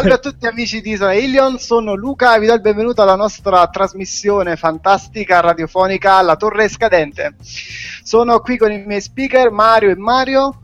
Salve a tutti amici di Isola Ilion, sono Luca e vi do il benvenuto alla nostra trasmissione fantastica radiofonica La Torre Scadente. Sono qui con i miei speaker Mario e Mario.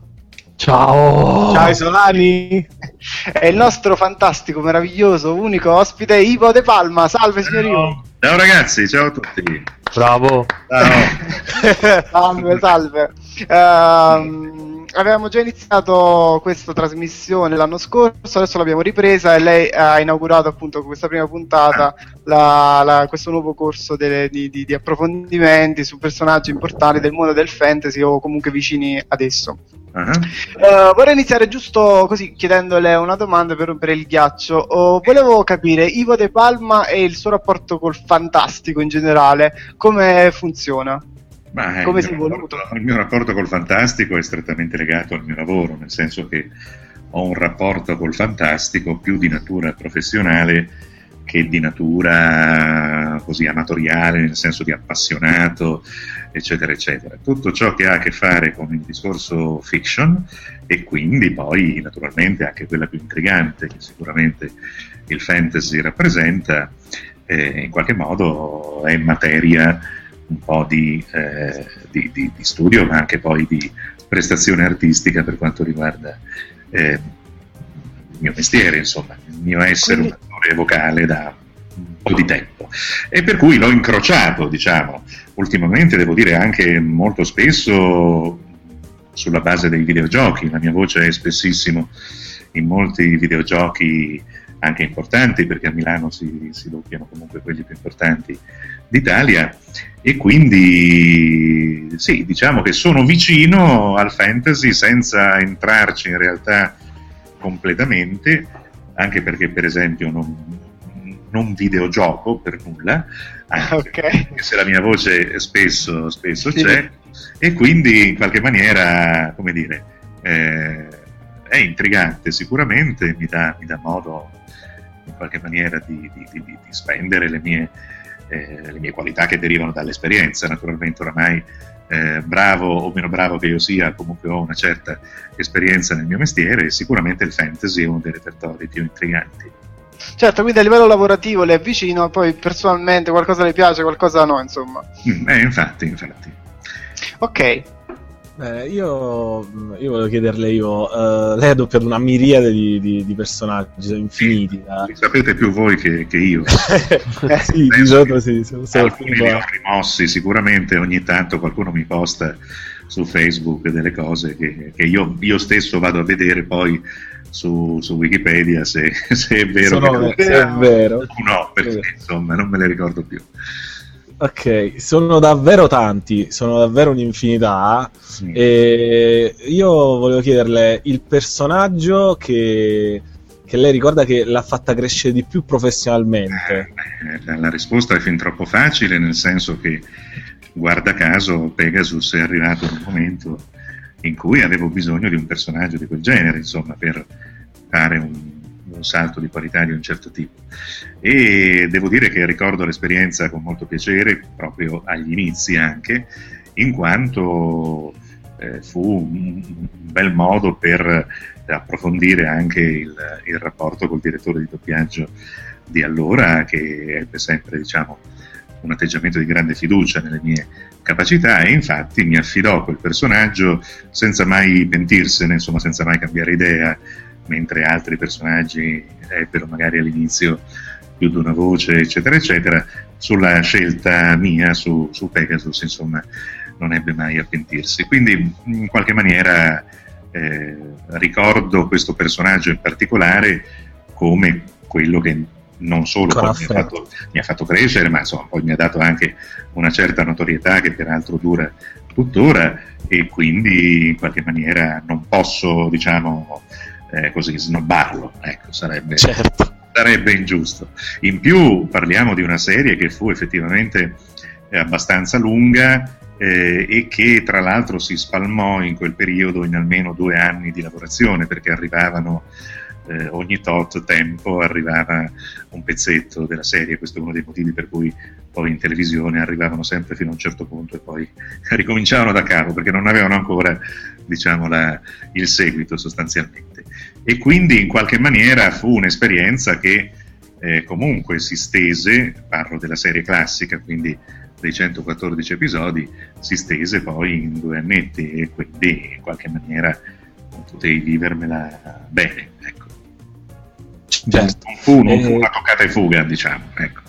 Ciao! Ciao isolani! E il nostro fantastico, meraviglioso, unico ospite Ivo De Palma. Salve signor Ivo! Ciao ragazzi, ciao a tutti! Bravo! Ciao! salve, salve! Ehm, avevamo già iniziato questa trasmissione l'anno scorso, adesso l'abbiamo ripresa e lei ha inaugurato appunto questa prima puntata la, la, questo nuovo corso delle, di, di, di, approfondimenti su personaggi importanti del mondo del fantasy o comunque vicini ad esso. Uh-huh. Uh, vorrei iniziare giusto così chiedendole una domanda per rompere il ghiaccio. Oh, volevo capire Ivo De Palma e il suo rapporto col fantastico in generale, come funziona? Ma Come il, mio rapporto, il mio rapporto col fantastico è strettamente legato al mio lavoro, nel senso che ho un rapporto col fantastico più di natura professionale che di natura così amatoriale, nel senso di appassionato, eccetera, eccetera. Tutto ciò che ha a che fare con il discorso fiction e quindi poi naturalmente anche quella più intrigante che sicuramente il fantasy rappresenta, eh, in qualche modo è materia un po' di, eh, di, di, di, studio, ma anche poi di prestazione artistica per quanto riguarda eh, il mio mestiere, insomma, il mio essere un attore vocale da un po' di tempo. E per cui l'ho incrociato, diciamo, ultimamente devo dire anche molto spesso sulla base dei videogiochi, la mia voce è spessissimo in molti videogiochi anche importanti perché a Milano si, si doppiano comunque quelli più importanti d'Italia e quindi sì, diciamo che sono vicino al fantasy senza entrarci in realtà completamente, anche perché per esempio non, non videogioco per nulla, anche okay. se la mia voce spesso, spesso sì. c'è, e quindi in qualche maniera, come dire, eh, è intrigante sicuramente, mi dà, mi dà modo in qualche maniera di, di, di, di spendere le mie, eh, le mie, qualità che derivano dall'esperienza. Naturalmente oramai eh, bravo o meno bravo che io sia, comunque ho una certa esperienza nel mio mestiere e sicuramente il fantasy è uno dei repertori più intriganti. Certo, quindi a livello lavorativo le avvicino, poi personalmente qualcosa le piace, qualcosa no, insomma. Mm, eh, infatti, infatti. Ok, Beh, io, io volevo chiederle io, uh, lei ha doppiato una miriade di, di, di personaggi infiniti. Da... Li sapete più voi che, che io. sì, di solito sì. Alcuni li ho rimossi, sicuramente ogni tanto qualcuno mi posta su Facebook delle cose che, che io, io, stesso vado a vedere poi su, su Wikipedia se, se, è vero. Sono, che se è vero. O no, perché insomma non me le ricordo più. Ok, sono davvero tanti, sono davvero un'infinità. Sì. E io volevo chiederle il personaggio che, che, lei ricorda che l'ha fatta crescere di più professionalmente. Eh, la risposta è fin troppo facile, nel senso che, guarda caso, Pegasus è arrivato in un momento in cui avevo bisogno di un personaggio di quel genere, insomma, per fare un un salto di qualità di un certo tipo. E devo dire che ricordo l'esperienza con molto piacere, proprio agli inizi anche, in quanto eh, fu un, bel modo per approfondire anche il, il, rapporto col direttore di doppiaggio di allora, che ebbe sempre diciamo, un atteggiamento di grande fiducia nelle mie capacità e infatti mi affidò quel personaggio senza mai pentirsene, insomma senza mai cambiare idea mentre altri personaggi ebbero magari all'inizio più di una voce, eccetera, eccetera, sulla scelta mia su, su Pegasus, insomma, non ebbe mai a pentirsi. Quindi, in qualche maniera, eh, ricordo questo personaggio in particolare come quello che non solo mi ha, fatto, mi ha, fatto, crescere, ma insomma, poi mi ha dato anche una certa notorietà che peraltro dura tuttora e quindi in qualche maniera non posso, diciamo, eh, così snobbarlo, ecco, sarebbe, certo. sarebbe, ingiusto. In più parliamo di una serie che fu effettivamente eh, abbastanza lunga eh, e che tra l'altro si spalmò in quel periodo in almeno due anni di lavorazione perché arrivavano eh, ogni tot tempo arrivava un pezzetto della serie, questo è uno dei motivi per cui poi in televisione arrivavano sempre fino a un certo punto e poi ricominciavano da capo perché non avevano ancora diciamo, la, il seguito sostanzialmente. E quindi in qualche maniera fu un'esperienza che eh, comunque si stese, parlo della serie classica, quindi dei 114 episodi, si stese poi in due annetti e quindi in qualche maniera potevi vivermela bene. Ecco. Certo. Non fu, non fu una toccata e fuga, diciamo. Ecco.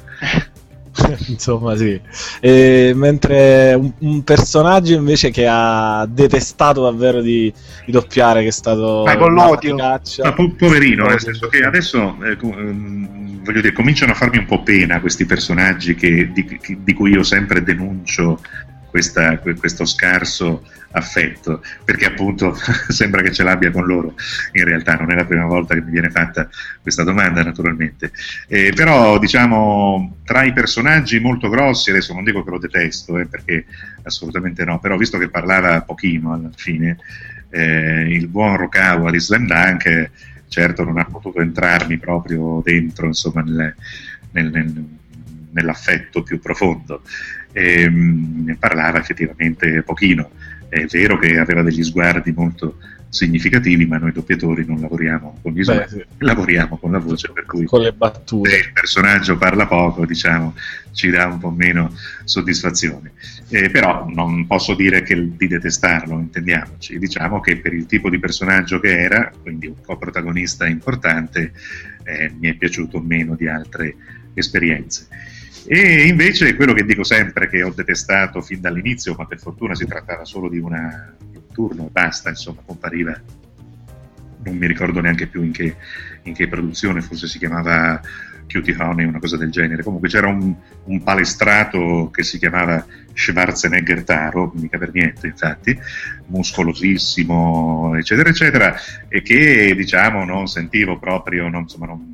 Insomma, sì. E, mentre un, un, personaggio invece che ha detestato davvero di, di doppiare, che è stato. Ma con l'odio. Ma po- poverino, nel senso che adesso eh, ehm, voglio dire, cominciano a farmi un po' pena questi personaggi che, di, di cui io sempre denuncio questa, questo scarso affetto, perché appunto sembra che ce l'abbia con loro, in realtà non è la prima volta che mi viene fatta questa domanda naturalmente, eh, però diciamo tra i personaggi molto grossi, adesso non dico che lo detesto, eh, perché assolutamente no, però visto che parlava pochino alla fine, eh, il buon Rokawa di Slam Dunk certo non ha potuto entrarmi proprio dentro insomma nel, nel, nel nell'affetto più profondo. E, ehm, ne parlava effettivamente pochino. È vero che aveva degli sguardi molto significativi, ma noi doppiatori non lavoriamo con gli sguardi, sì. lavoriamo con la voce, per cui con le battute. se il personaggio parla poco, diciamo, ci dà un po' meno soddisfazione. Eh, però non posso dire che di detestarlo, intendiamoci. Diciamo che per il tipo di personaggio che era, quindi un coprotagonista importante, eh, mi è piaciuto meno di altre esperienze. E invece quello che dico sempre che ho detestato fin dall'inizio, ma per fortuna si trattava solo di, una, di un turno e basta, insomma, compariva, non mi ricordo neanche più in che, in che produzione, forse si chiamava Cutie Honey, una cosa del genere. Comunque c'era un, un palestrato che si chiamava Schwarzenegger Taro, mica per niente infatti, muscolosissimo, eccetera, eccetera, e che diciamo non sentivo proprio, non, insomma, non,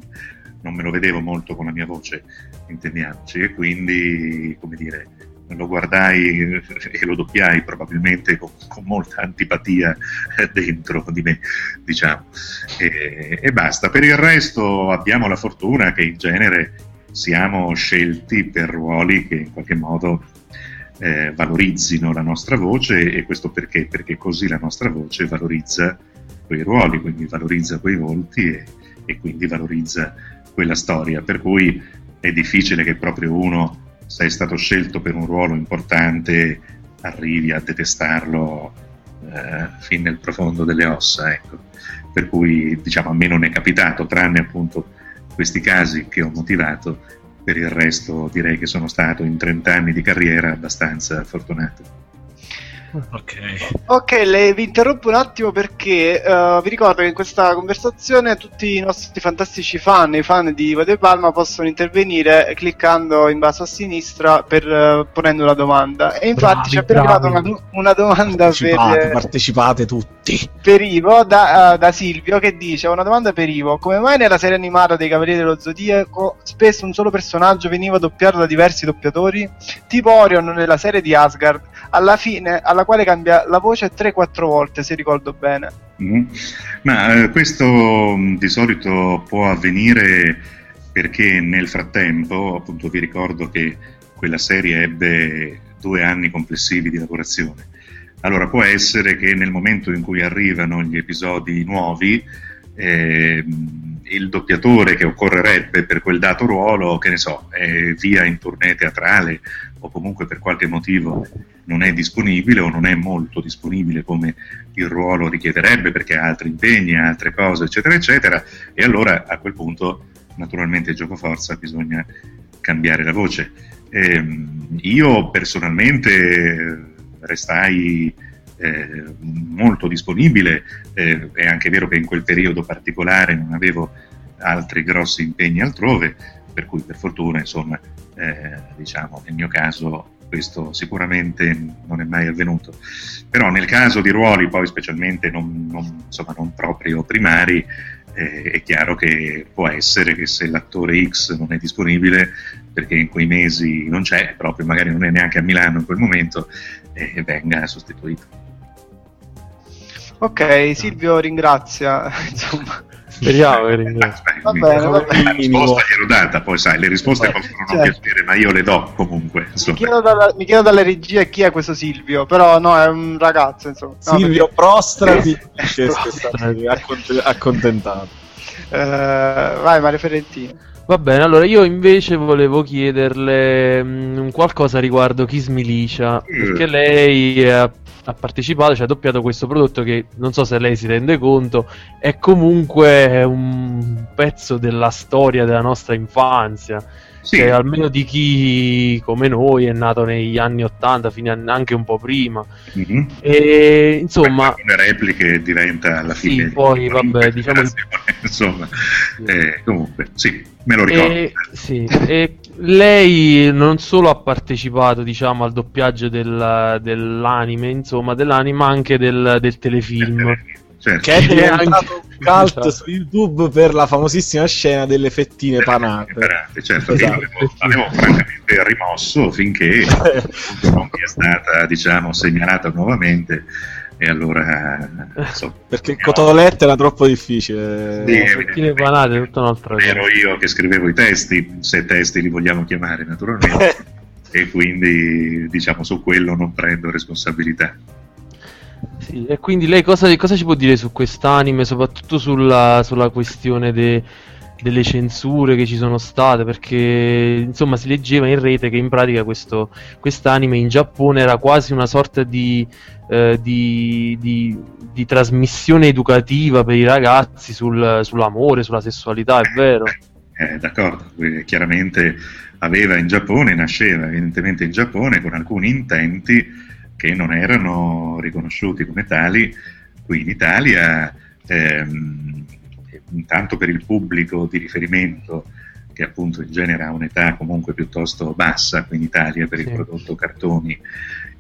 non me lo vedevo molto con la mia voce, intendiamoci, e quindi, come dire, lo guardai e lo doppiai probabilmente con, con molta antipatia dentro di me, diciamo. E, e, basta. Per il resto abbiamo la fortuna che in genere siamo scelti per ruoli che in qualche modo eh, valorizzino la nostra voce e questo perché? Perché così la nostra voce valorizza quei ruoli, quindi valorizza quei volti e, e quindi valorizza quella storia, per cui è difficile che proprio uno, se è stato scelto per un ruolo importante, arrivi a detestarlo eh, fin nel profondo delle ossa. Ecco. Per cui diciamo a me non è capitato, tranne appunto questi casi che ho motivato, per il resto direi che sono stato in 30 anni di carriera abbastanza fortunato. Ok, ok, le, vi interrompo un attimo perché uh, vi ricordo che in questa conversazione tutti i nostri fantastici fan, i fan di Vade Palma, possono intervenire cliccando in basso a sinistra per, uh, ponendo una domanda. E infatti bravi, ci è appena arrivata una, una, domanda partecipate, per, partecipate tutti. per Ivo da, uh, da, Silvio che dice: Una domanda per Ivo: come mai nella serie animata dei Cavalieri dello Zodiaco spesso un solo personaggio veniva doppiato da diversi doppiatori? Tipo Orion nella serie di Asgard, alla fine alla quale cambia la voce 3-4 volte, se ricordo bene. Mm-hmm. Ma eh, questo mm, di solito può avvenire perché nel frattempo, appunto vi ricordo che quella serie ebbe due anni complessivi di lavorazione. Allora può essere che nel momento in cui arrivano gli episodi nuovi, eh, il doppiatore che occorrerebbe per quel dato ruolo, che ne so, è via in tournée teatrale o comunque per qualche motivo non è disponibile o non è molto disponibile come il ruolo richiederebbe perché ha altri impegni, altre cose, eccetera, eccetera, e allora a quel punto naturalmente gioco forza bisogna cambiare la voce. Ehm, io personalmente restai eh, molto disponibile, eh, è anche vero che in quel periodo particolare non avevo altri grossi impegni altrove, per cui per fortuna insomma eh, diciamo nel mio caso questo sicuramente non è mai avvenuto. Però nel caso di ruoli poi specialmente non, non, insomma, non proprio primari, eh, è chiaro che può essere che se l'attore X non è disponibile perché in quei mesi non c'è, proprio magari non è neanche a Milano in quel momento, eh, venga sostituito. Ok, Silvio ringrazia, insomma. Speriamo che ringrazio. Va bene, va bene. La risposta gliel'ho data, poi sai, le risposte possono non Certo. piacere, ma io le do comunque. Mi chiedo, dalla, mi chiedo dalle regie chi è questo Silvio, però no, è un ragazzo, insomma. No, Silvio Prostrati che Prostrati. è accont- accontentato. perché- eh, vai Mario Ferrentino. Va bene, allora io invece volevo chiederle mm, un qualcosa riguardo Kiss Milicia, perché lei ha, ha partecipato, cioè ha doppiato questo prodotto che non so se lei si rende conto, è comunque un pezzo della storia della nostra infanzia, Sì, cioè almeno di chi come noi è nato negli anni 80, fino a- anche un po' prima. mhm. E insomma, Come repliche diventa alla Sì, fine. poi, vabbè, diciamo- Insomma, eh, comunque, sì, me lo ricordo. E, sì, e lei non solo ha partecipato, diciamo, al doppiaggio del- dell'anime, insomma, dell'anime, ma anche del, del telefilm. Certo. Che è diventato anche- un cult su YouTube per la famosissima scena delle fettine panate. Imparate, certo, Esatto. avevo, avevo francamente rimosso finché non mi è stata, diciamo, segnalata nuovamente e allora insomma, Perché no, Cotolette era troppo difficile. Sì, Fettine panate, tutta un'altra cosa. ero io che scrivevo i testi, se testi li vogliamo chiamare naturalmente, e quindi diciamo su quello non prendo responsabilità. Sì, e quindi lei cosa, cosa ci può dire su quest'anime, soprattutto sulla, sulla questione de- delle censure che ci sono state? Perché insomma si leggeva in rete che in pratica questo quest'anime in Giappone era quasi una sorta di, eh, di, di- di trasmissione educativa per i ragazzi sul- sull'amore, sulla sessualità, è vero? Eh, d'accordo, eh, chiaramente aveva in Giappone, nasceva evidentemente in Giappone con alcuni intenti che non erano riconosciuti come tali qui in Italia, ehm, intanto per il pubblico di riferimento che appunto in genere ha un'età comunque piuttosto bassa qui in Italia per il Sì. prodotto cartoni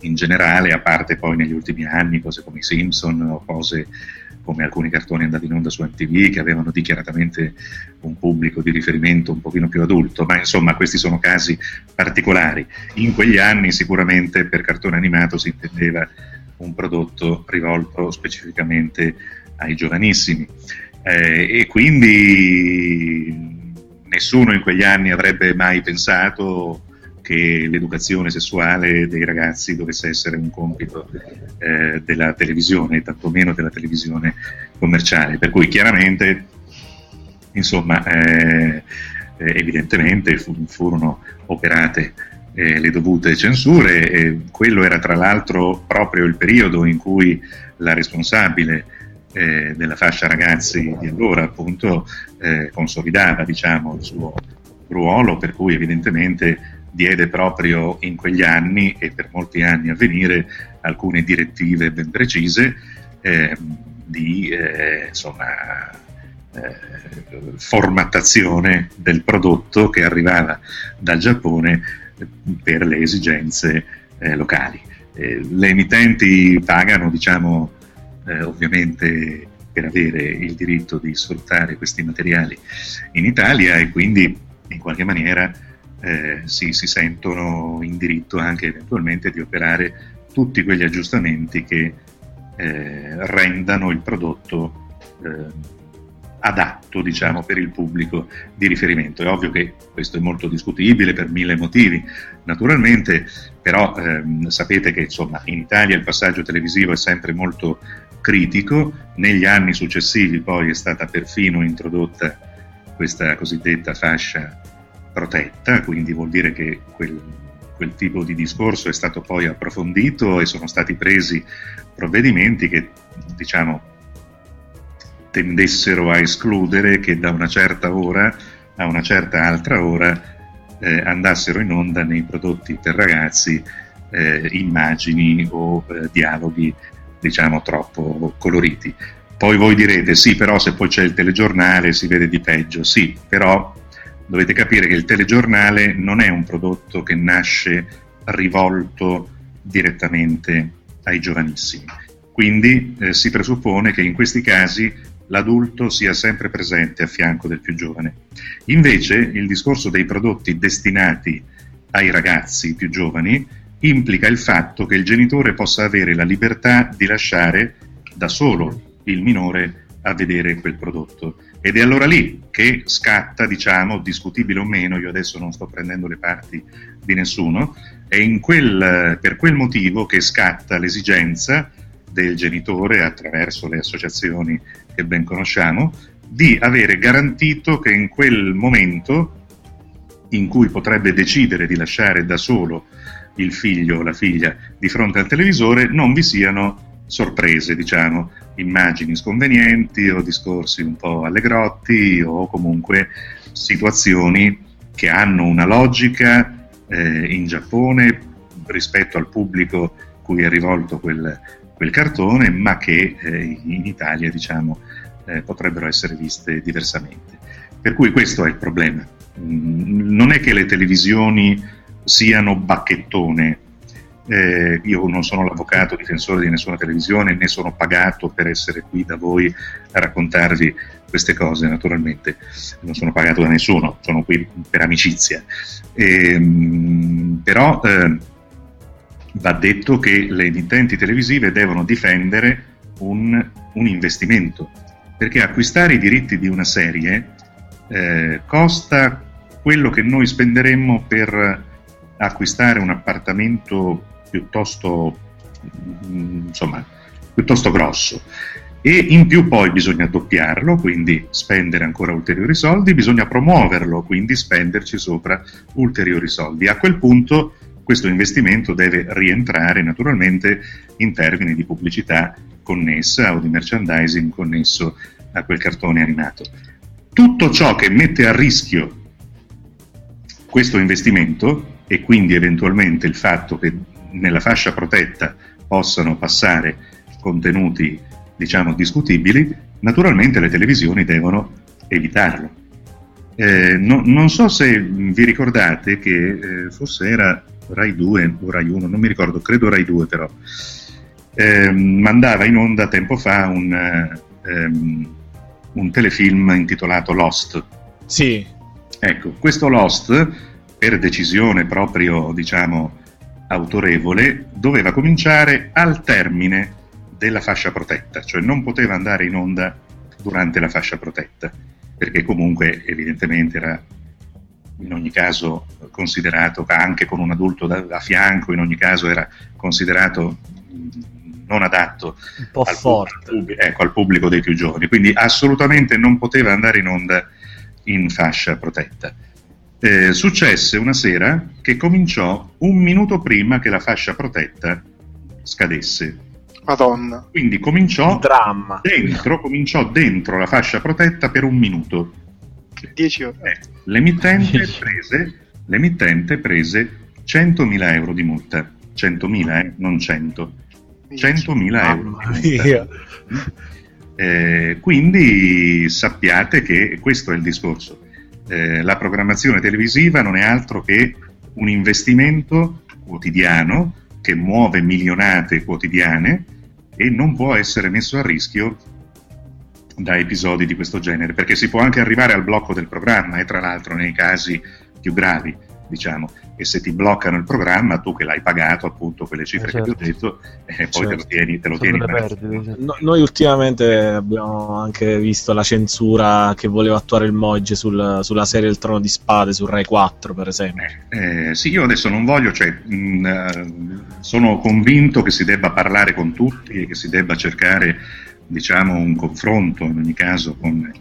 in generale, a parte poi negli ultimi anni cose come i Simpson o cose come alcuni cartoni andati in onda su MTV che avevano dichiaratamente un pubblico di riferimento un pochino più adulto, ma insomma questi sono casi particolari. In quegli anni sicuramente per cartone animato si intendeva un prodotto rivolto specificamente ai giovanissimi Eh, e quindi nessuno in quegli anni avrebbe mai pensato che l'educazione sessuale dei ragazzi dovesse essere un compito eh, della televisione, tantomeno della televisione commerciale. Per cui chiaramente, insomma, eh, eh, evidentemente fu- furono operate eh, le dovute censure e quello era tra l'altro proprio il periodo in cui la responsabile eh, della fascia ragazzi di allora appunto eh, consolidava diciamo il suo ruolo per cui evidentemente diede proprio in quegli anni e per molti anni a venire alcune direttive ben precise eh, di eh, insomma, eh, formattazione del prodotto che arrivava dal Giappone eh, per le esigenze eh, locali. Eh, le emittenti pagano, diciamo, ovviamente per avere il diritto di sfruttare questi materiali in Italia e quindi in qualche maniera eh, si, si sentono in diritto anche eventualmente di operare tutti quegli aggiustamenti che eh, rendano il prodotto eh, adatto diciamo per il pubblico di riferimento. È ovvio che questo è molto discutibile per mille motivi naturalmente però ehm, sapete che insomma in Italia il passaggio televisivo è sempre molto critico. Negli anni successivi poi è stata perfino introdotta questa cosiddetta fascia protetta quindi vuol dire che quel, quel tipo di discorso è stato poi approfondito e sono stati presi provvedimenti che diciamo tendessero a escludere che da una certa ora a una certa altra ora eh, andassero in onda nei prodotti per ragazzi eh, immagini o eh, dialoghi diciamo troppo coloriti. Poi voi direte sì, però se poi c'è il telegiornale si vede di peggio, sì, però dovete capire che il telegiornale non è un prodotto che nasce rivolto direttamente ai giovanissimi. Quindi eh, si presuppone che in questi casi l'adulto sia sempre presente a fianco del più giovane. Invece il discorso dei prodotti destinati ai ragazzi più giovani implica il fatto che il genitore possa avere la libertà di lasciare da solo il minore a vedere quel prodotto. Ed è allora lì che scatta, diciamo, discutibile o meno, io adesso non sto prendendo le parti di nessuno, è quel, per quel motivo che scatta l'esigenza del genitore, attraverso le associazioni che ben conosciamo, di avere garantito che in quel momento in cui potrebbe decidere di lasciare da solo il figlio o la figlia di fronte al televisore non vi siano sorprese, diciamo, immagini sconvenienti o discorsi un po' allegrotti o comunque situazioni che hanno una logica eh, in Giappone rispetto al pubblico cui è rivolto quel, quel cartone, ma che eh, in Italia, diciamo, eh, potrebbero essere viste diversamente. Per cui questo è il problema. Mm, non è che le televisioni siano bacchettone. Eh, io non sono l'avvocato difensore di nessuna televisione, né sono pagato per essere qui da voi a raccontarvi queste cose, naturalmente. Non sono pagato da nessuno, sono qui per amicizia. Eh, però eh, va detto che le emittenti televisive devono difendere un, un investimento, perché acquistare i diritti di una serie eh, costa quello che noi spenderemmo per acquistare un appartamento piuttosto, mm, insomma, piuttosto grosso. E in più poi bisogna doppiarlo, quindi spendere ancora ulteriori soldi, bisogna promuoverlo, quindi spenderci sopra ulteriori soldi. A quel punto questo investimento deve rientrare naturalmente in termini di pubblicità connessa o di merchandising connesso a quel cartone animato. Tutto ciò che mette a rischio questo investimento e quindi eventualmente il fatto che nella fascia protetta possano passare contenuti diciamo discutibili, naturalmente le televisioni devono evitarlo. Eh, no, non so se vi ricordate che eh, forse era Rai 2 o Rai 1, non mi ricordo, credo Rai 2 però, eh, mandava in onda tempo fa un, ehm, un telefilm intitolato Lost. Sì. Ecco, questo Lost, per decisione proprio, diciamo, autorevole, doveva cominciare al termine della fascia protetta, cioè non poteva andare in onda durante la fascia protetta, perché comunque evidentemente era in ogni caso considerato anche con un adulto da, da fianco, in ogni caso era considerato non adatto al, pubblico, ecco, al pubblico dei più giovani, quindi assolutamente non poteva andare in onda in fascia protetta. Eh, successe una sera che cominciò un minuto prima che la fascia protetta scadesse. Madonna. Quindi cominciò dentro, cominciò dentro la fascia protetta per un minuto. 10 ore. Eh, l'emittente, prese, l'emittente prese 100.000 euro di multa. 100.000, eh, non 100. 100.000 euro. Eh, quindi sappiate che questo è il discorso. Eh, la programmazione televisiva non è altro che un investimento quotidiano che muove milionate quotidiane e non può essere messo a rischio da episodi di questo genere, perché si può anche arrivare al blocco del programma e tra l'altro nei casi più gravi diciamo, e se ti bloccano il programma, tu che l'hai pagato appunto quelle cifre certo. che ti ho certo. detto, e eh, poi certo. te lo tieni, te lo tieni perdite, no, Noi ultimamente abbiamo anche visto la censura che voleva attuare il Mogge sul, sulla serie Il Trono di Spade su Rai 4, per esempio. Eh, eh, sì, io adesso non voglio, cioè, mh, eh, sono convinto che si debba parlare con tutti e che si debba cercare diciamo un confronto in ogni caso con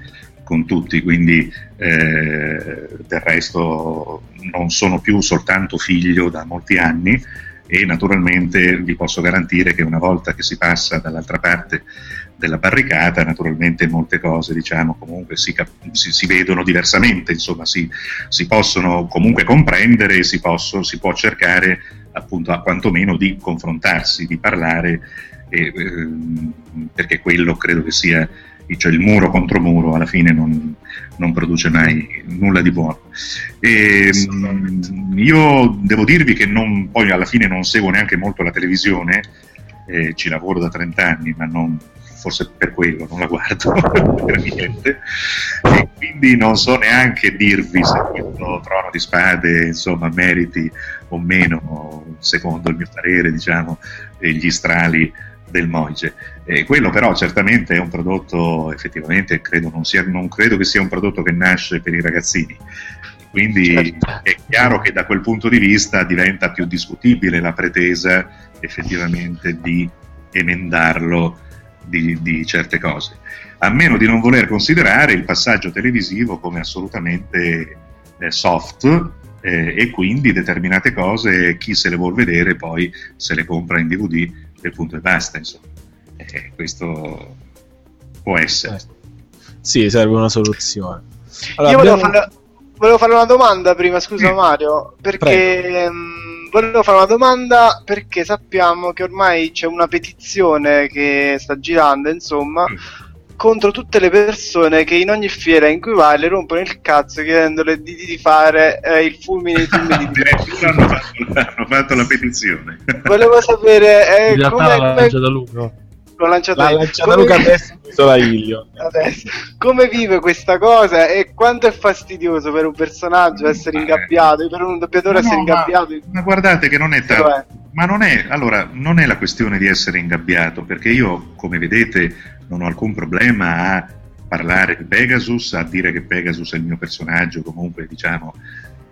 con tutti, quindi eh, del resto non sono più soltanto figlio da molti anni e naturalmente vi posso garantire che una volta che si passa dall'altra parte della barricata, naturalmente molte cose diciamo comunque si, si, si vedono diversamente, insomma si, si, possono comunque comprendere e si, si può cercare appunto a quantomeno di confrontarsi, di parlare, e, eh, perché quello credo che sia cioè il muro contro muro alla fine non, non produce mai nulla di buono. E, io devo dirvi che non, poi alla fine non seguo neanche molto la televisione, eh, ci lavoro da 30 anni, ma non, forse per quello non la guardo per niente, e quindi non so neanche dirvi se questo Trono di Spade insomma meriti o meno, secondo il mio parere, diciamo, gli strali del Moige. Eh, quello però certamente è un prodotto, effettivamente credo non, sia, non credo che sia un prodotto che nasce per i ragazzini. Quindi certo. è chiaro che da quel punto di vista diventa più discutibile la pretesa effettivamente di emendarlo di, di certe cose, a meno di non voler considerare il passaggio televisivo come assolutamente eh, soft eh, e quindi determinate cose chi se le vuol vedere poi se le compra in DVD del punto e basta, insomma. Eh, questo può essere. Sì, serve una soluzione. Allora, Io volevo, abbiamo... fare, volevo, fare, una domanda prima, scusa sì. Mario, perché mh, mm, volevo fare una domanda perché sappiamo che ormai c'è una petizione che sta girando, insomma. Mm contro tutte le persone che in ogni fiera in cui vai le rompono il cazzo chiedendole di, di fare eh, il fulmine di Addirittura hanno, fatto, hanno fatto la petizione. Volevo sapere eh, come, l'ha lanciata Luca. L'ho lanciata, l'ha lanciata Luca adesso isola Ilio. Adesso. Come vive questa cosa e quanto è fastidioso per un personaggio essere ingabbiato, per un doppiatore no, essere ingabbiato? Ma, ma, guardate che non è tanto... Ma non è, allora, non è la questione di essere ingabbiato, perché io, come vedete, non ho alcun problema a parlare di Pegasus, a dire che Pegasus è il mio personaggio, comunque diciamo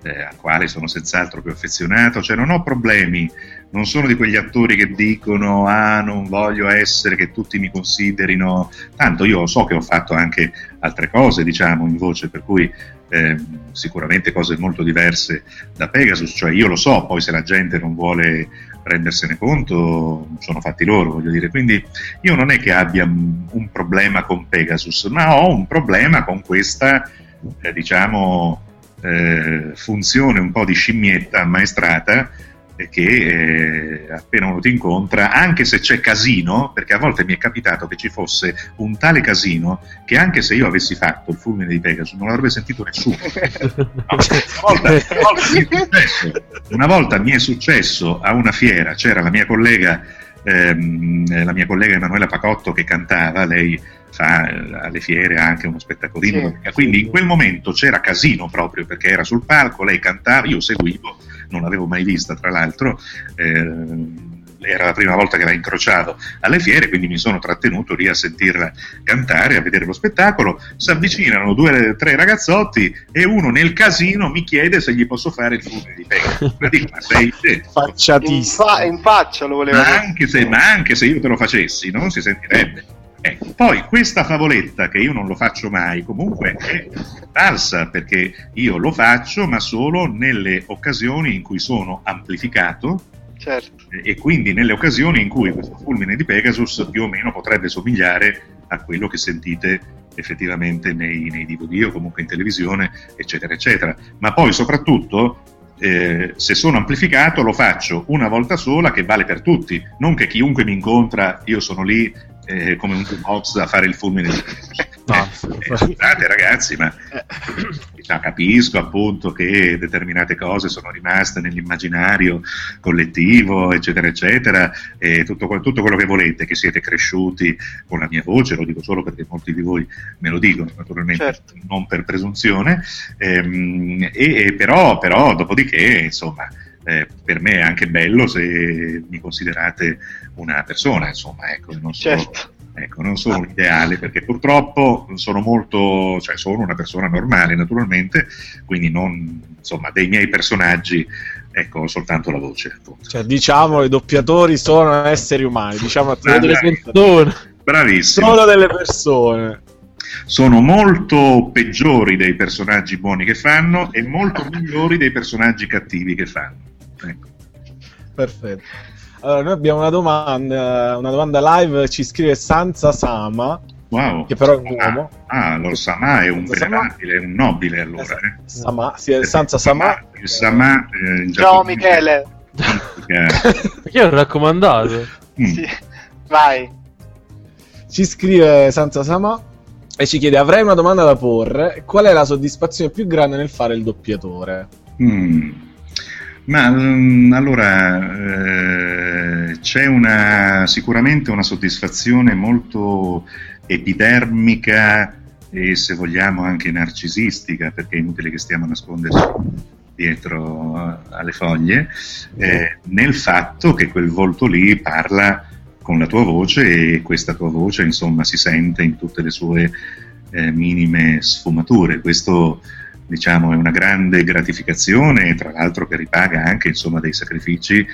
eh, al quale sono senz'altro più affezionato, cioè non ho problemi, non sono di quegli attori che dicono ah non voglio essere che tutti mi considerino, tanto io so che ho fatto anche altre cose diciamo in voce, per cui eh, sicuramente cose molto diverse da Pegasus, cioè io lo so, poi se la gente non vuole rendersene conto sono fatti loro, voglio dire. Quindi io non è che abbia un problema con Pegasus, ma ho un problema con questa, eh, diciamo, eh, funzione un po' di scimmietta ammaestrata che eh, appena uno ti incontra, anche se c'è casino, perché a volte mi è capitato che ci fosse un tale casino che anche se io avessi fatto il fulmine di Pegasus non l'avrebbe sentito nessuno. una, volta, una, volta una volta mi è successo a una fiera, c'era la mia collega ehm, la mia collega Emanuela Pacotto che cantava, lei fa eh, alle fiere anche uno spettacolino, sì, quindi sì. in quel momento c'era casino proprio perché era sul palco, lei cantava, io seguivo, non l'avevo mai vista tra l'altro. Eh, era la prima volta che la incrociavo alle fiere, quindi mi sono trattenuto lì a sentirla cantare, a vedere lo spettacolo. Si avvicinano due o tre ragazzotti e uno nel casino mi chiede se gli posso fare il fumo di pecora. Ma dico, ma sei facciatissimo. In, fa- in faccia lo volevo ma anche, se, ma anche se io te lo facessi, non si sentirebbe. Ecco, poi questa favoletta che io non lo faccio mai, comunque è falsa perché io lo faccio, ma solo nelle occasioni in cui sono amplificato Certo. E quindi nelle occasioni in cui questo fulmine di Pegasus più o meno potrebbe somigliare a quello che sentite effettivamente nei, nei DVD o comunque in televisione, eccetera, eccetera. Ma poi soprattutto eh, se sono amplificato lo faccio una volta sola che vale per tutti, non che chiunque mi incontra, io sono lì eh, come un box a fare il fulmine di no, eh, scusate ragazzi ma cioè, capisco appunto che determinate cose sono rimaste nell'immaginario collettivo eccetera eccetera e tutto, tutto, quello che volete che siete cresciuti con la mia voce lo dico solo perché molti di voi me lo dicono naturalmente certo. non per presunzione ehm, e, però, però dopodiché insomma eh, per me è anche bello se mi considerate una persona, insomma, ecco, non sono, certo. ecco, non sono un ideale perché purtroppo sono molto, cioè sono una persona normale naturalmente, quindi non, insomma, dei miei personaggi ecco soltanto la voce. Cioè, diciamo, i doppiatori sono esseri umani, diciamo sono delle persone. Bravissimo. Sono delle persone. Sono molto peggiori dei personaggi buoni che fanno e molto migliori dei personaggi cattivi che fanno. Ecco. Perfetto. Allora, noi abbiamo una domanda, una domanda live, ci scrive Sansa Sama. Wow. Che però è un uomo. Ah, allora Sama è un venerabile, un nobile allora. Eh. Sama, sì, è Sansa Sama. Il Sama eh, Ciao Michele. Perché ho raccomandato? Mm. Sì. Vai. Ci scrive Sansa Sama e ci chiede: Avrei una domanda da porre. Qual è la soddisfazione più grande nel fare il doppiatore? Mm. Ma um, allora eh, c'è una, sicuramente una soddisfazione molto epidermica e se vogliamo anche narcisistica, perché è inutile che stiamo a nasconderci dietro alle foglie, eh, nel fatto che quel volto lì parla con la tua voce e questa tua voce insomma si sente in tutte le sue eh, minime sfumature. Questo diciamo è una grande gratificazione, tra l'altro che ripaga anche insomma, dei sacrifici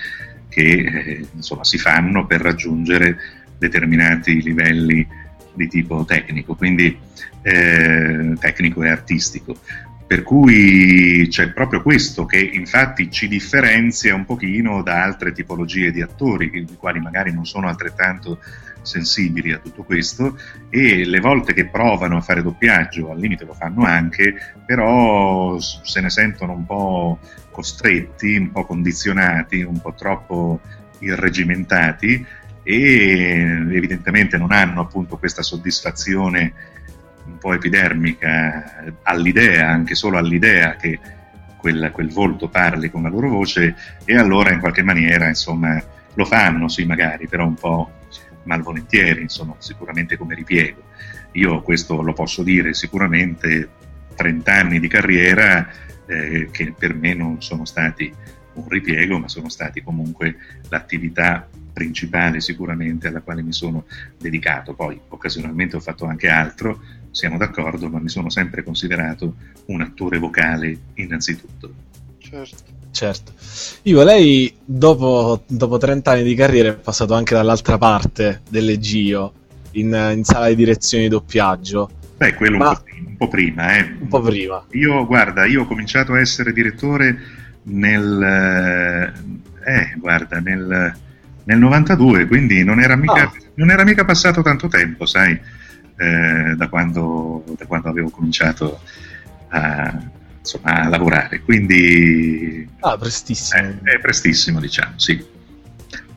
che eh, insomma, si fanno per raggiungere determinati livelli di tipo tecnico, quindi eh, tecnico e artistico. Per cui c'è proprio questo che infatti ci differenzia un pochino da altre tipologie di attori, i quali magari non sono altrettanto sensibili a tutto questo e le volte che provano a fare doppiaggio, al limite lo fanno anche, però se ne sentono un po' costretti, un po' condizionati, un po' troppo irregimentati e evidentemente non hanno appunto questa soddisfazione un po' epidermica all'idea, anche solo all'idea che quel, quel, volto parli con la loro voce e allora in qualche maniera insomma lo fanno sì magari però un po' malvolentieri insomma sicuramente come ripiego. Io questo lo posso dire sicuramente 30 anni di carriera eh, che per me non sono stati un ripiego ma sono stati comunque l'attività principale sicuramente alla quale mi sono dedicato. Poi occasionalmente ho fatto anche altro siamo d'accordo, ma mi sono sempre considerato un attore vocale innanzitutto. Certo. Certo. Ivo, lei dopo, dopo 30 anni di carriera è passato anche dall'altra parte delle Gio, in, in sala di direzione di doppiaggio. Beh, quello ma... un, po prima, un po' prima, eh. Un po' prima. Io, guarda, io ho cominciato a essere direttore nel... Eh, guarda, nel, nel 92, quindi non era, mica, ah. non era mica passato tanto tempo, sai eh, da, quando, da, quando, avevo cominciato a, insomma, a lavorare. Quindi ah, prestissimo. È, è prestissimo, diciamo, sì.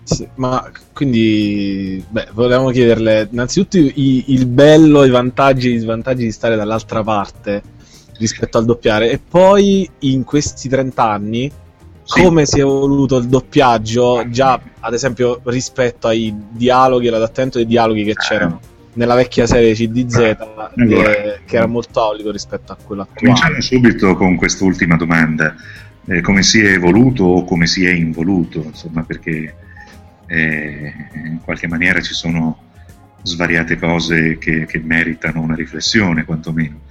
Sì, ma quindi beh, volevamo chiederle innanzitutto i, il bello, i vantaggi e i svantaggi di stare dall'altra parte rispetto al doppiare e poi in questi 30 anni sì. come si è evoluto il doppiaggio già ad esempio rispetto ai dialoghi e l'adattamento dei dialoghi che c'erano nella vecchia serie CDZ allora, che, che, era molto aulico rispetto a quello attuale. Cominciamo subito con quest'ultima domanda. Eh, come si è evoluto o come si è involuto, insomma, perché eh, in qualche maniera ci sono svariate cose che, che, meritano una riflessione, quantomeno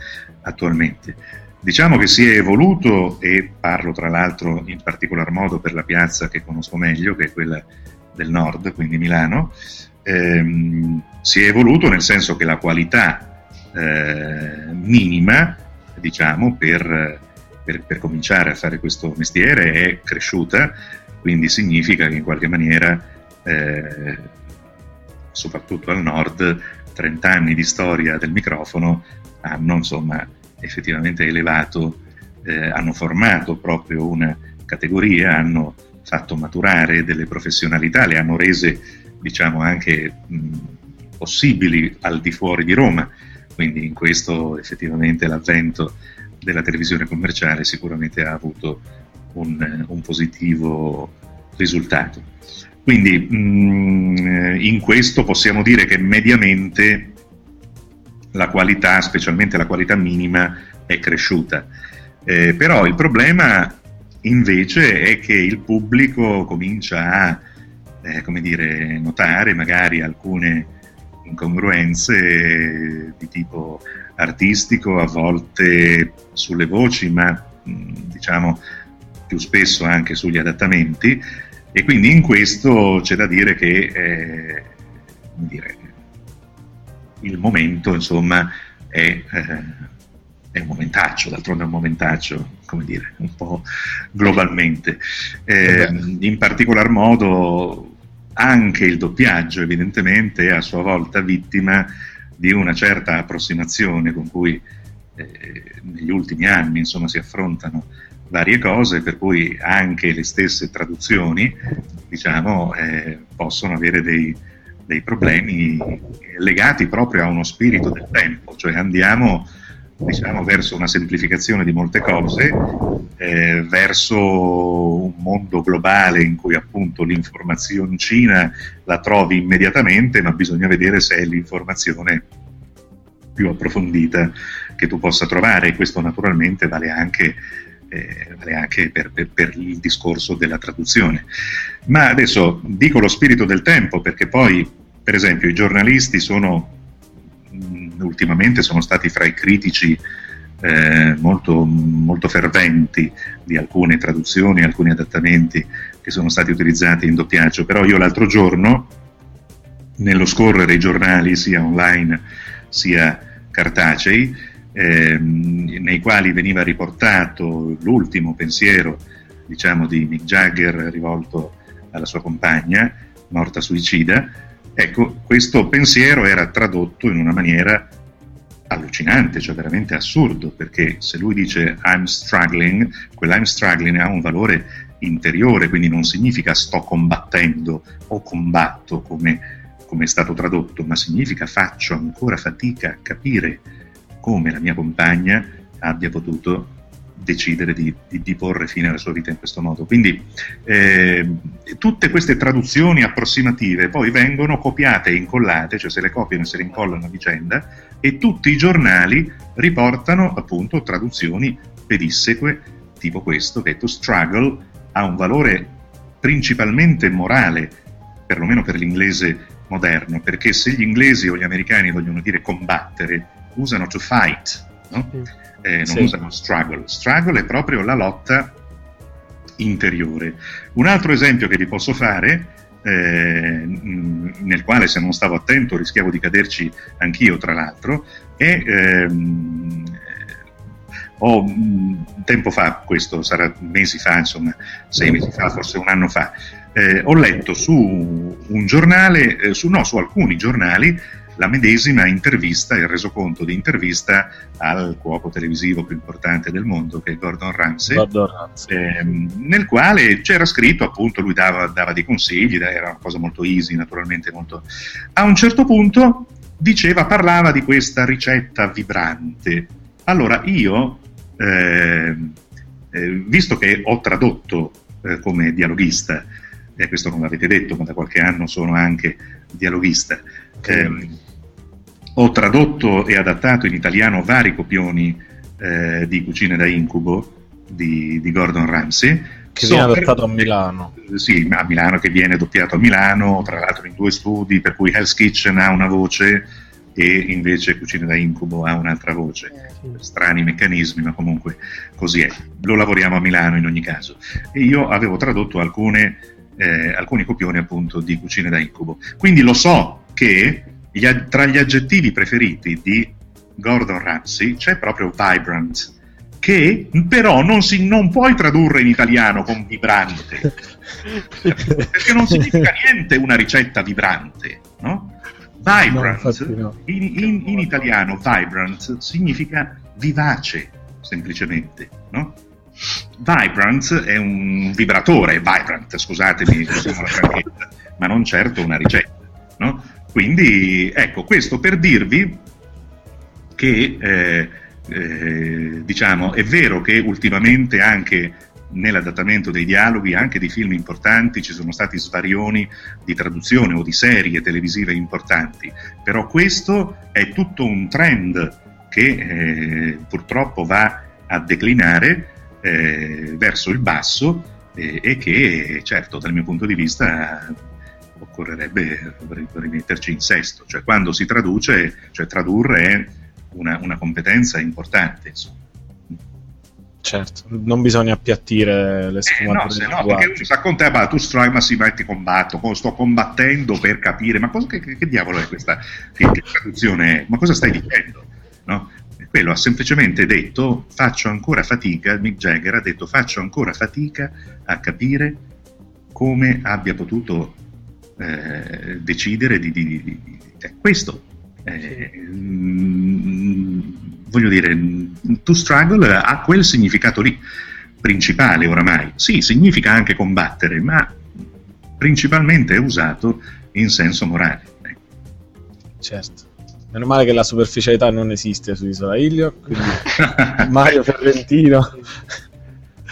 attualmente. Diciamo che si è evoluto, e parlo tra l'altro in particolar modo per la piazza che conosco meglio, che è quella del nord, quindi Milano, ehm, si è evoluto nel senso che la qualità eh, minima, diciamo, per, per, per, cominciare a fare questo mestiere è cresciuta, quindi significa che in qualche maniera, eh, soprattutto al nord, 30 anni di storia del microfono hanno insomma effettivamente elevato, eh, hanno formato proprio una categoria, hanno fatto maturare delle professionalità, le hanno rese diciamo anche mh, possibili al di fuori di Roma, quindi in questo effettivamente l'avvento della televisione commerciale sicuramente ha avuto un, un positivo risultato. Quindi mh, in questo possiamo dire che mediamente la qualità, specialmente la qualità minima, è cresciuta. Eh, però il problema invece è che il pubblico comincia a eh, come dire, notare magari alcune incongruenze di tipo artistico, a volte sulle voci, ma diciamo più spesso anche sugli adattamenti. E quindi in questo c'è da dire che eh, dire, il momento insomma è, eh, è, un momentaccio, d'altronde è un momentaccio, come dire, un po' globalmente. Eh, in particolar modo anche il doppiaggio evidentemente è a sua volta vittima di una certa approssimazione con cui eh, negli ultimi anni insomma, si affrontano varie cose, per cui anche le stesse traduzioni diciamo, eh, possono avere dei, dei, problemi legati proprio a uno spirito del tempo, cioè andiamo diciamo, verso una semplificazione di molte cose, eh, verso un mondo globale in cui appunto l'informazioncina la trovi immediatamente, ma bisogna vedere se è l'informazione più approfondita che tu possa trovare e questo naturalmente vale anche eh, vale anche per, per, per, il discorso della traduzione. Ma adesso dico lo spirito del tempo perché poi, per esempio, i giornalisti sono ultimamente sono stati fra i critici eh, molto, molto ferventi di alcune traduzioni, alcuni adattamenti che sono stati utilizzati in doppiaggio, però io l'altro giorno, nello scorrere i giornali sia online sia cartacei, ehm, nei quali veniva riportato l'ultimo pensiero diciamo, di Mick Jagger rivolto alla sua compagna, morta suicida, ecco, questo pensiero era tradotto in una maniera allucinante, cioè veramente assurdo, perché se lui dice I'm struggling, quell'I'm struggling ha un valore interiore, quindi non significa sto combattendo o combatto come, come è stato tradotto, ma significa faccio ancora fatica a capire come la mia compagna abbia potuto decidere di, di, di, porre fine alla sua vita in questo modo. Quindi eh, tutte queste traduzioni approssimative poi vengono copiate e incollate, cioè se le copiano e se le incollano a vicenda, e tutti i giornali riportano appunto traduzioni pedisseque tipo questo, che to struggle ha un valore principalmente morale, perlomeno per l'inglese moderno, perché se gli inglesi o gli americani vogliono dire combattere, usano to fight, no? Eh, non sì. usano struggle. Struggle è proprio la lotta interiore. Un altro esempio che vi posso fare, eh, nel quale se non stavo attento rischiavo di caderci anch'io, tra l'altro, è... Ehm, ho, tempo fa, questo sarà mesi fa, insomma, sei mesi fa, forse un anno fa, eh, ho letto su un giornale, eh, su, no, su alcuni giornali, la medesima intervista, il resoconto di intervista al cuoco televisivo più importante del mondo, che è Gordon Ramsay, Gordon Ramsay. Ehm, nel quale c'era scritto, appunto, lui dava, dava dei consigli, era una cosa molto easy, naturalmente molto... A un certo punto diceva, parlava di questa ricetta vibrante. Allora io, eh, eh, visto che ho tradotto eh, come dialoghista, e questo non l'avete detto, ma da qualche anno sono anche dialoghista, eh, ho tradotto e adattato in italiano vari copioni eh, di Cucine da Incubo di, di Gordon Ramsay. Che so viene adattato per... a Milano. Sì, a Milano che viene doppiato a Milano, tra l'altro in due studi, per cui Hell's Kitchen ha una voce e invece Cucine da Incubo ha un'altra voce. Sì. Strani meccanismi, ma comunque così è. Lo lavoriamo a Milano in ogni caso. E io avevo tradotto alcune, eh, alcuni copioni appunto di Cucine da Incubo. Quindi lo so che gli, tra gli aggettivi preferiti di Gordon Ramsay c'è proprio vibrant, che però non, si, non puoi tradurre in italiano con vibrante, perché non significa niente una ricetta vibrante, no? Vibrant, no, no. In, in, in, italiano vibrant significa vivace, semplicemente, no? Vibrant è un vibratore, vibrant, scusatemi, ma non certo una ricetta, no? Quindi ecco, questo per dirvi che eh, eh, diciamo, è vero che ultimamente anche nell'adattamento dei dialoghi, anche di film importanti, ci sono stati svarioni di traduzione o di serie televisive importanti, però questo è tutto un trend che eh, purtroppo va a declinare eh, verso il basso eh, e che certo dal mio punto di vista occorrerebbe rimetterci in sesto, cioè quando si traduce, cioè tradurre è una, una competenza importante. Insomma. Certo, non bisogna appiattire le sfumature. Eh no, no, perché uno sta con te, ma tu strike, ma si metti combatto, sto combattendo per capire, ma cosa, che, che, diavolo è questa che, che traduzione è? Ma cosa stai dicendo? No? quello ha semplicemente detto faccio ancora fatica, Mick Jagger ha detto faccio ancora fatica a capire come abbia potuto eh, decidere di, di, di, di cioè, questo. Eh, mm, voglio dire, to struggle ha quel significato lì, principale oramai. Sì, significa anche combattere, ma principalmente è usato in senso morale. Certo. Meno male che la superficialità non esiste su Isola Ilio, quindi Mario Ferrentino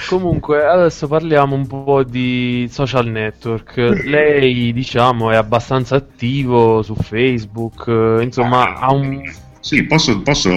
Comunque, adesso parliamo un po' di social network. Lei, diciamo, è abbastanza attivo su Facebook, insomma, ah, ha un Sì, posso, posso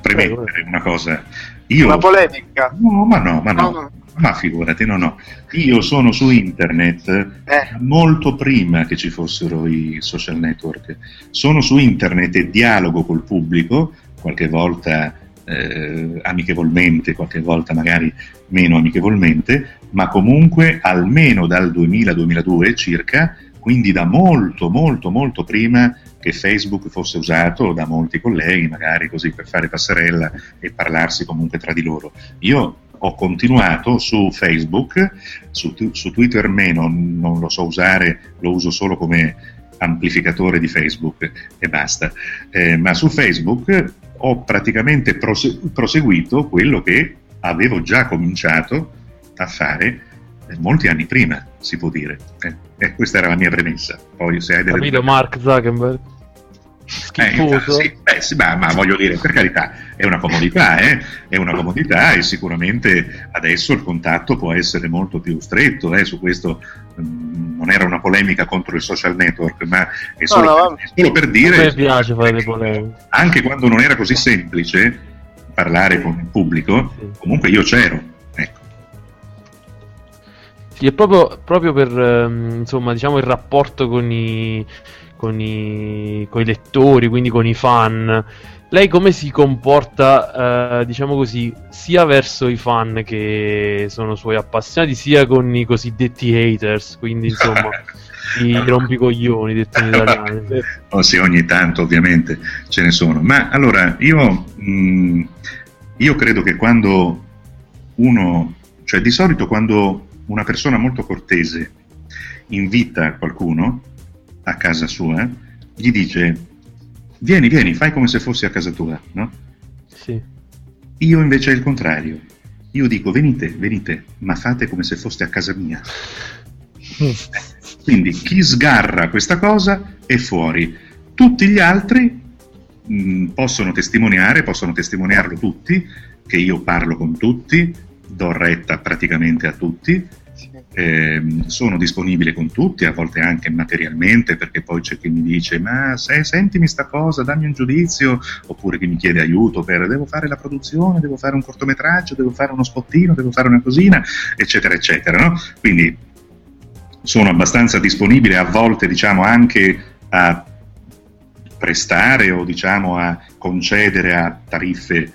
premettere una cosa. Io... Una polemica? No, ma no, ma no. no, no. Ma figurati, no, no. Io sono su internet eh. molto prima che ci fossero i social network. Sono su internet e dialogo col pubblico, qualche volta eh, amichevolmente, qualche volta magari meno amichevolmente, ma comunque almeno dal 2000-2002 circa, quindi da molto, molto, molto prima che Facebook fosse usato da molti colleghi, magari così per fare passerella e parlarsi comunque tra di loro. Io ho continuato su Facebook, su, su Twitter meno, non lo so usare, lo uso solo come amplificatore di Facebook e basta, eh, ma su Facebook ho praticamente prose- proseguito quello che avevo già cominciato a fare eh, molti anni prima, si può dire. Eh, eh, questa era la mia premessa. Poi se hai delle... Capito Mark Zuckerberg? Schifoso. Eh, sì, beh, sì, ma, ma, voglio dire, per carità, è una comodità, eh? è una comodità e sicuramente adesso il contatto può essere molto più stretto, eh? su questo non era una polemica contro il social network, ma è solo, no, no, per, solo per dire... A me piace fare le polemiche. Anche quando non era così semplice parlare con il pubblico, sì. comunque io c'ero, ecco. Sì, è proprio, proprio per ehm, insomma, diciamo, il rapporto con i con i, con i lettori, quindi con i fan. Lei come si comporta, eh, diciamo così, sia verso i fan che sono suoi appassionati, sia con i cosiddetti haters, quindi insomma i rompicoglioni, detto in italiano. oh, sì, ogni tanto ovviamente ce ne sono. Ma allora, io, mh, mm, io credo che quando uno, cioè di solito quando una persona molto cortese invita qualcuno, a casa sua, gli dice vieni, vieni, fai come se fossi a casa tua, no? Sì. Io invece è il contrario. Io dico venite, venite, ma fate come se foste a casa mia. Quindi chi sgarra questa cosa è fuori. Tutti gli altri mh, mm, possono testimoniare, possono testimoniarlo tutti, che io parlo con tutti, do retta praticamente a tutti, eh, sono disponibile con tutti, a volte anche materialmente, perché poi c'è chi mi dice ma se, sentimi sta cosa, dammi un giudizio, oppure chi mi chiede aiuto per devo fare la produzione, devo fare un cortometraggio, devo fare uno spottino, devo fare una cosina, eccetera, eccetera. No? Quindi sono abbastanza disponibile a volte diciamo anche a prestare o diciamo a concedere a tariffe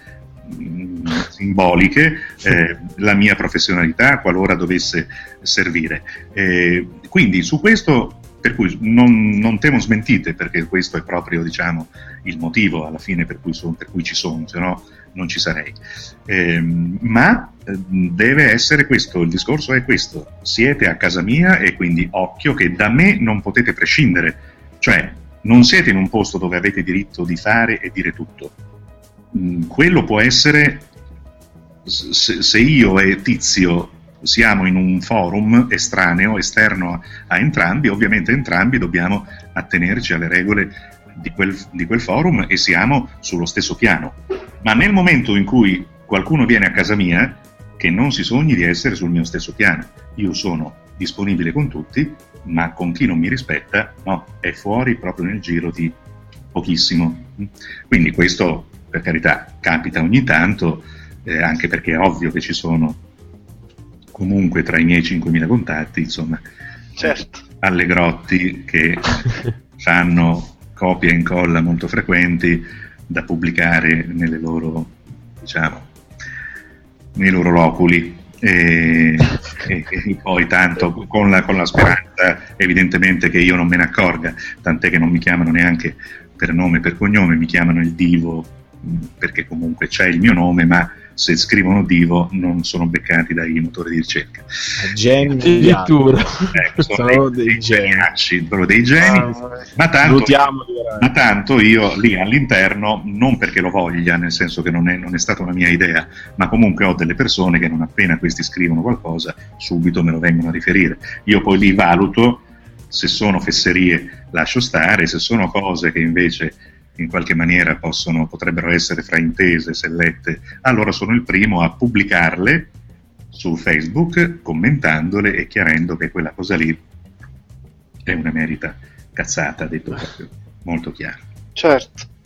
simboliche eh, la mia professionalità qualora dovesse servire. Eh, quindi su questo, per cui non, non, temo smentite, perché questo è proprio diciamo, il motivo alla fine per cui, son, per cui ci sono, se no non ci sarei. Eh, ma deve essere questo, il discorso è questo, siete a casa mia e quindi occhio che da me non potete prescindere, cioè non siete in un posto dove avete diritto di fare e dire tutto. Quello può essere se, se io e Tizio siamo in un forum estraneo, esterno a, a, entrambi, ovviamente entrambi dobbiamo attenerci alle regole di quel, di quel, forum e siamo sullo stesso piano. Ma nel momento in cui qualcuno viene a casa mia, che non si sogni di essere sul mio stesso piano, io sono disponibile con tutti, ma con chi non mi rispetta, no, è fuori proprio nel giro di pochissimo. Quindi questo, per carità, capita ogni tanto eh, anche perché è ovvio che ci sono comunque tra i miei 5.000 contatti, insomma, certo. allegrotti che fanno copia e incolla molto frequenti da pubblicare nelle loro, diciamo, nei loro loculi. E, e, e, poi tanto con la, con la, speranza evidentemente che io non me ne accorga, tant'è che non mi chiamano neanche per nome e per cognome, mi chiamano il divo perché comunque c'è il mio nome, ma se scrivono Divo non sono beccati dai motori di ricerca. Geni addirittura. Ecco, sono, sono dei, dei geniacci, proprio dei geni, ah, ma, tanto, ma, tanto, io lì all'interno, non perché lo voglia, nel senso che non è, non è stata una mia idea, ma comunque ho delle persone che non appena questi scrivono qualcosa, subito me lo vengono a riferire. Io poi li valuto, se sono fesserie lascio stare, se sono cose che invece in qualche maniera possono, potrebbero essere fraintese se lette, allora sono il primo a pubblicarle su Facebook commentandole e chiarendo che quella cosa lì è una merita cazzata, detto proprio molto chiaro. Certo.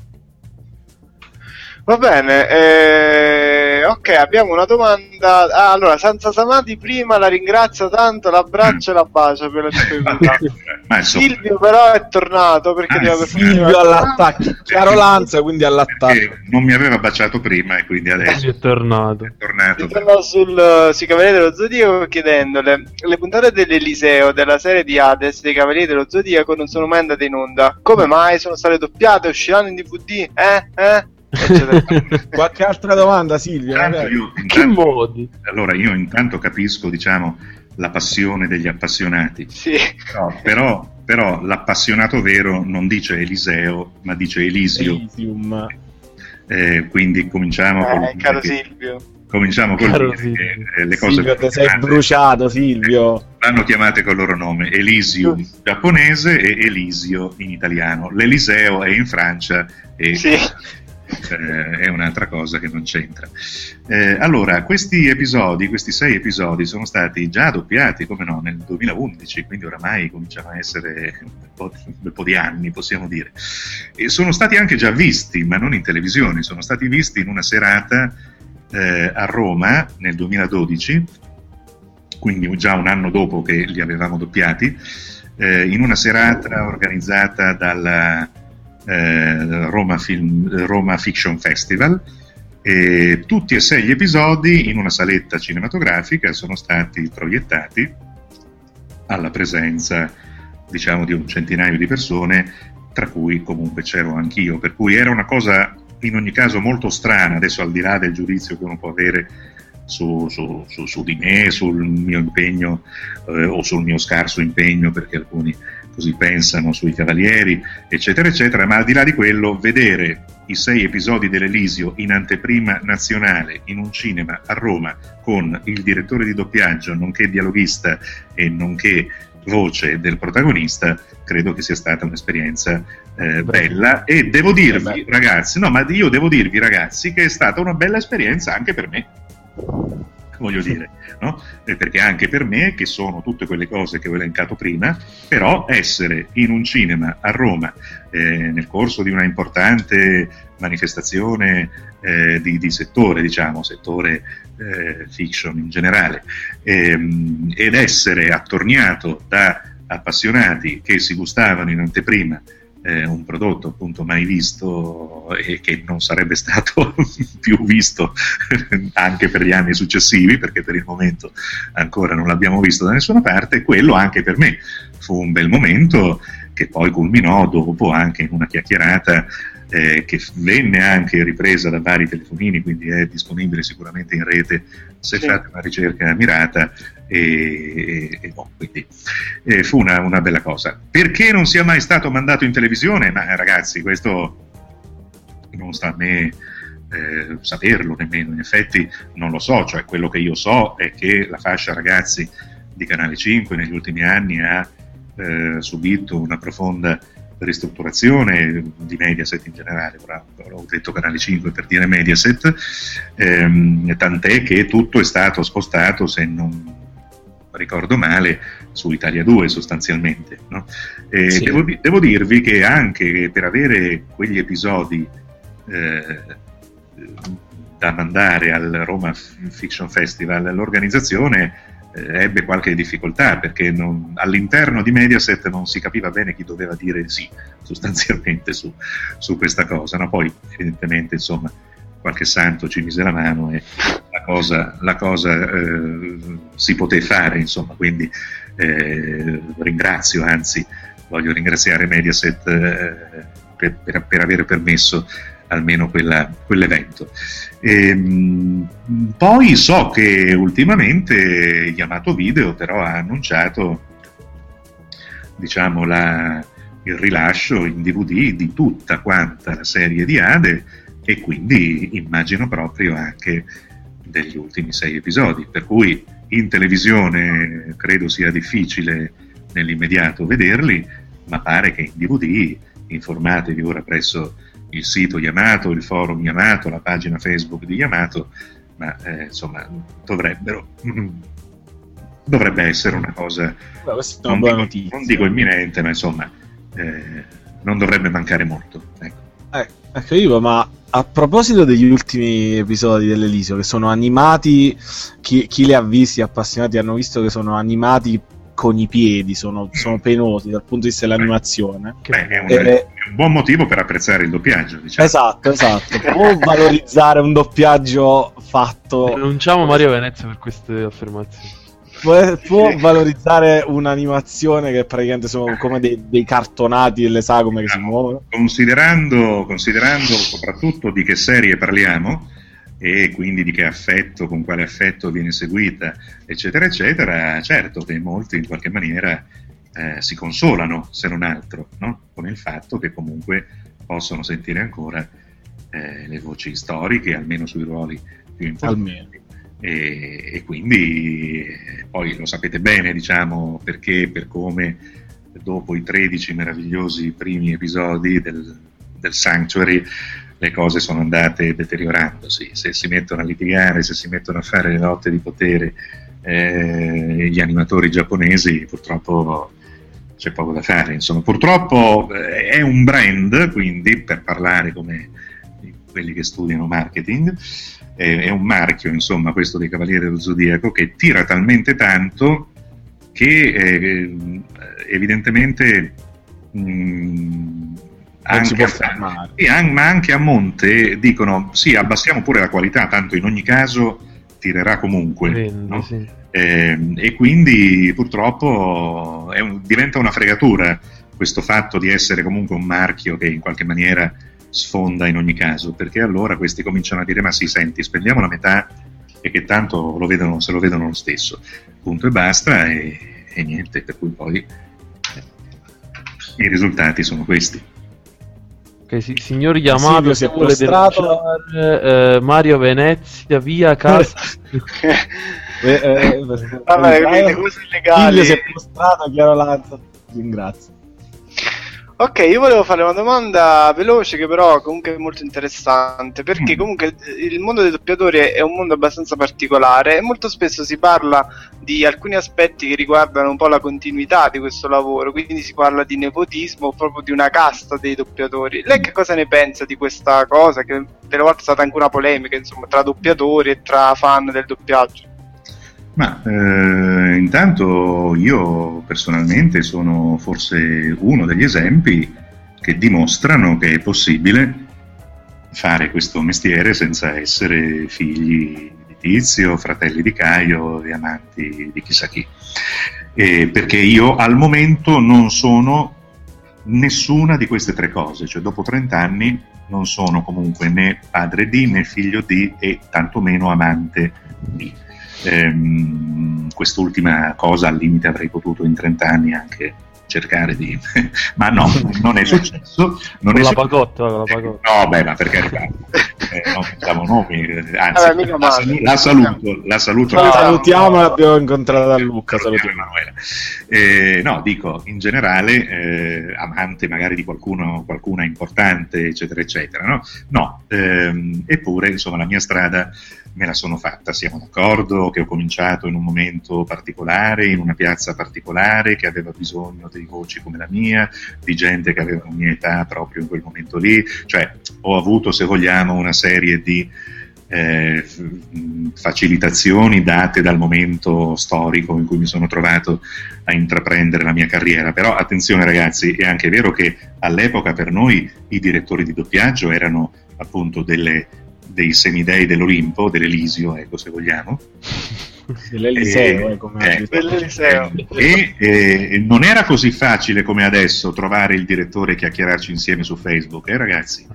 Va bene, eh, ok, abbiamo una domanda. Ah, allora, Sanza Samati prima la ringrazio tanto, l'abbraccio e la bacio per la ricevuta. Silvio però è tornato perché ah, per Silvio all'attacco, chiaro Lanza, quindi all'attacco. Non mi aveva baciato prima e quindi adesso è tornato. È tornato. Torno sul, sui Cavalieri dello Zodiaco chiedendole, le puntate dell'Eliseo della serie di Hades dei Cavalieri dello Zodiaco non sono mai andate in onda. Come mai sono state doppiate? Usciranno in DVD? Eh? Eh? Qualche altra domanda, Silvia? Io, intanto, che modi? Allora, io intanto capisco, diciamo, la passione degli appassionati. Sì. No, però, però, l'appassionato vero non dice Eliseo, ma dice Elisio. Elysium. Eh, quindi cominciamo eh, con caro che, Silvio. Cominciamo dire che eh, le cose Silvio, sei bruciato, Silvio. Vanno chiamate con il loro nome, Elisio in giapponese e Elisio in italiano. L'Eliseo è in Francia e sì eh, è un'altra cosa che non c'entra. Eh, allora, questi episodi, questi sei episodi, sono stati già doppiati, come no, nel 2011, quindi oramai cominciano a essere un po', un po di anni, possiamo dire. E sono stati anche già visti, ma non in televisione, sono stati visti in una serata eh, a Roma nel 2012, quindi già un anno dopo che li avevamo doppiati, eh, in una serata organizzata dalla eh, Roma, Film, Roma Fiction Festival. E tutti e sei gli episodi in una saletta cinematografica sono stati proiettati alla presenza diciamo di un centinaio di persone tra cui comunque c'ero anch'io per cui era una cosa in ogni caso molto strana adesso al di là del giudizio che uno può avere su, su, su, su di me, sul mio impegno eh, o sul mio scarso impegno perché alcuni così pensano sui Cavalieri, eccetera, eccetera, ma al di là di quello, vedere i sei episodi dell'Elisio in anteprima nazionale in un cinema a Roma con il direttore di doppiaggio, nonché dialoghista e nonché voce del protagonista, credo che sia stata un'esperienza eh, bella. E devo dirvi, ragazzi, no, ma io devo dirvi, ragazzi, che è stata una bella esperienza anche per me voglio dire, no? perché anche per me, che sono tutte quelle cose che ho elencato prima, però essere in un cinema a Roma eh, nel corso di una importante manifestazione eh, di, di, settore, diciamo, settore eh, fiction in generale, ehm, ed essere attorniato da appassionati che si gustavano in anteprima eh, un prodotto appunto mai visto e che non sarebbe stato più visto anche per gli anni successivi, perché per il momento ancora non l'abbiamo visto da nessuna parte, quello anche per me fu un bel momento che poi culminò dopo anche in una chiacchierata eh, che venne anche ripresa da vari telefonini, quindi è disponibile sicuramente in rete se sì. fate una ricerca mirata. E, e boh, quindi eh, fu una, una, bella cosa. Perché non sia mai stato mandato in televisione? Ma ragazzi, questo non sta a me eh, saperlo nemmeno, in effetti non lo so, cioè quello che io so è che la fascia ragazzi di Canale 5 negli ultimi anni ha eh, subito una profonda ristrutturazione di Mediaset in generale, ho detto Canale 5 per dire Mediaset, ehm, tant'è che tutto è stato spostato, se non ricordo male, su Italia 2 sostanzialmente. No? Sì. Devo, devo, dirvi che anche per avere quegli episodi eh, da mandare al Roma Fiction Festival, l'organizzazione eh, ebbe qualche difficoltà perché non, all'interno di Mediaset non si capiva bene chi doveva dire sì sostanzialmente su, su questa cosa. No? Poi evidentemente insomma qualche santo ci mise la mano e la cosa, la cosa eh, si poté fare, insomma, quindi eh, ringrazio, anzi voglio ringraziare Mediaset eh, per, per, per aver permesso almeno quella, quell'evento. E, ehm, poi so che ultimamente Yamato Video però ha annunciato diciamo, la, il rilascio in DVD di tutta quanta la serie di Ade e quindi immagino proprio anche degli ultimi sei episodi, per cui in televisione credo sia difficile nell'immediato vederli, ma pare che in DVD informatevi ora presso il sito Yamato, il forum Yamato, la pagina Facebook di Yamato, ma eh, insomma dovrebbero, dovrebbe essere una cosa, Beh, non, una dico, non, dico, imminente, ma insomma eh, non dovrebbe mancare molto. Ecco. Eh, ecco io, ma a proposito degli ultimi episodi dell'Elisio, che sono animati, chi, chi li ha visti, appassionati, hanno visto che sono animati con i piedi, sono, sono penosi dal punto di vista dell'animazione. Beh, è, un, eh, è, un, buon motivo per apprezzare il doppiaggio. Diciamo. Esatto, esatto. Può valorizzare un doppiaggio fatto. Denunciamo Mario Venezia per queste affermazioni. Può, può valorizzare un'animazione che praticamente sono come dei, dei cartonati delle sagome che si muovono. Considerando, considerando soprattutto di che serie parliamo, e quindi di che affetto, con quale affetto viene seguita, eccetera, eccetera, certo che molti in qualche maniera eh, si consolano, se non altro, no? con il fatto che comunque possono sentire ancora eh, le voci storiche, almeno sui ruoli più importanti. E, e, quindi poi lo sapete bene, diciamo, perché, per come dopo i 13 meravigliosi primi episodi del, del Sanctuary le cose sono andate deteriorandosi. Se si mettono a litigare, se si mettono a fare le lotte di potere eh, gli animatori giapponesi, purtroppo c'è poco da fare. Insomma, purtroppo eh, è un brand, quindi per parlare come quelli che studiano marketing, eh, è un marchio, insomma, questo dei Cavalieri dello Zodiaco, che tira talmente tanto che eh, evidentemente mh, mm, anche a, sì, ma anche a monte dicono sì, abbassiamo pure la qualità, tanto in ogni caso tirerà comunque. Vende, no? sì. eh, e quindi purtroppo un, diventa una fregatura questo fatto di essere comunque un marchio che in qualche maniera sfonda in ogni caso, perché allora questi cominciano a dire ma sì, senti, spendiamo la metà e che tanto lo vedono, se lo vedono lo stesso, punto e basta e, e niente, per cui poi eh, i risultati sono questi. Ok, sì, signor Yamato si è vuole eh, Mario Venezia via casa. eh, eh, Vabbè, quindi cose illegali. si è prostrato, Chiaro Lanza. Ringrazio. Ok, io volevo fare una domanda veloce che però comunque è molto interessante perché mm. comunque il mondo dei doppiatori è un mondo abbastanza particolare e molto spesso si parla di alcuni aspetti che riguardano un po' la continuità di questo lavoro, quindi si parla di nepotismo o proprio di una casta dei doppiatori. Lei che cosa ne pensa di questa cosa che delle volte è stata anche una polemica insomma, tra doppiatori e tra fan del doppiaggio? Ma eh, intanto io personalmente sono forse uno degli esempi che dimostrano che è possibile fare questo mestiere senza essere figli di Tizio, fratelli di Caio e amanti di chissà chi. Eh, perché io al momento non sono nessuna di queste tre cose, cioè dopo 30 anni non sono comunque né padre di né figlio di e tantomeno amante di. Ehm, quest'ultima cosa al limite avrei potuto in 30 anni anche cercare di... ma no, non è successo. Non con è la pagotta, con la pagotta. No, beh, ma per carità, eh, non facciamo nomi, anzi, Vabbè, la, saluto, la, saluto, la saluto. La salutiamo, l'abbiamo incontrata a Lucca, salutiamo. Emanuela. Eh, no, dico, in generale, eh, amante magari di qualcuno, qualcuna importante, eccetera, eccetera, no? No, ehm, eppure, insomma, la mia strada me la sono fatta, siamo d'accordo che ho cominciato in un momento particolare, in una piazza particolare, che aveva bisogno di voci come la mia, di gente che aveva la mia età proprio in quel momento lì, cioè ho avuto, se vogliamo, una serie di eh, facilitazioni date dal momento storico in cui mi sono trovato a intraprendere la mia carriera. Però attenzione ragazzi, è anche vero che all'epoca per noi i direttori di doppiaggio erano appunto delle dei semidei dell'Olimpo, dell'Elisio, ecco se vogliamo. Dell'Eliseo, eh, come eh, dell'Eliseo. E eh, non era così facile come adesso trovare il direttore e chiacchierarci insieme su Facebook, eh ragazzi?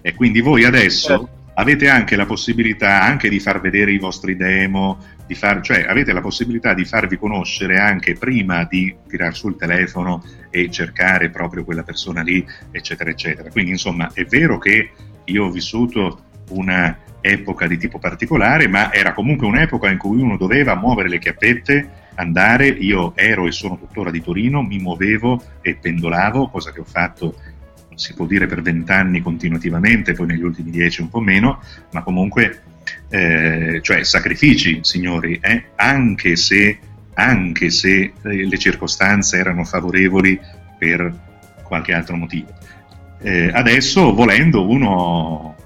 E quindi voi adesso certo. avete anche la possibilità anche di far vedere i vostri demo, di far, cioè avete la possibilità di farvi conoscere anche prima di tirar sul telefono e cercare proprio quella persona lì, eccetera, eccetera. Quindi insomma è vero che io ho vissuto una epoca di tipo particolare, ma era comunque un'epoca in cui uno doveva muovere le chiappette, andare, io ero e sono tuttora di Torino, mi muovevo e pendolavo, cosa che ho fatto si può dire per vent'anni continuativamente, poi negli ultimi dieci un po' meno, ma comunque, eh, cioè sacrifici, signori, eh? anche, se, anche se le circostanze erano favorevoli per qualche altro motivo. Eh, adesso, volendo, uno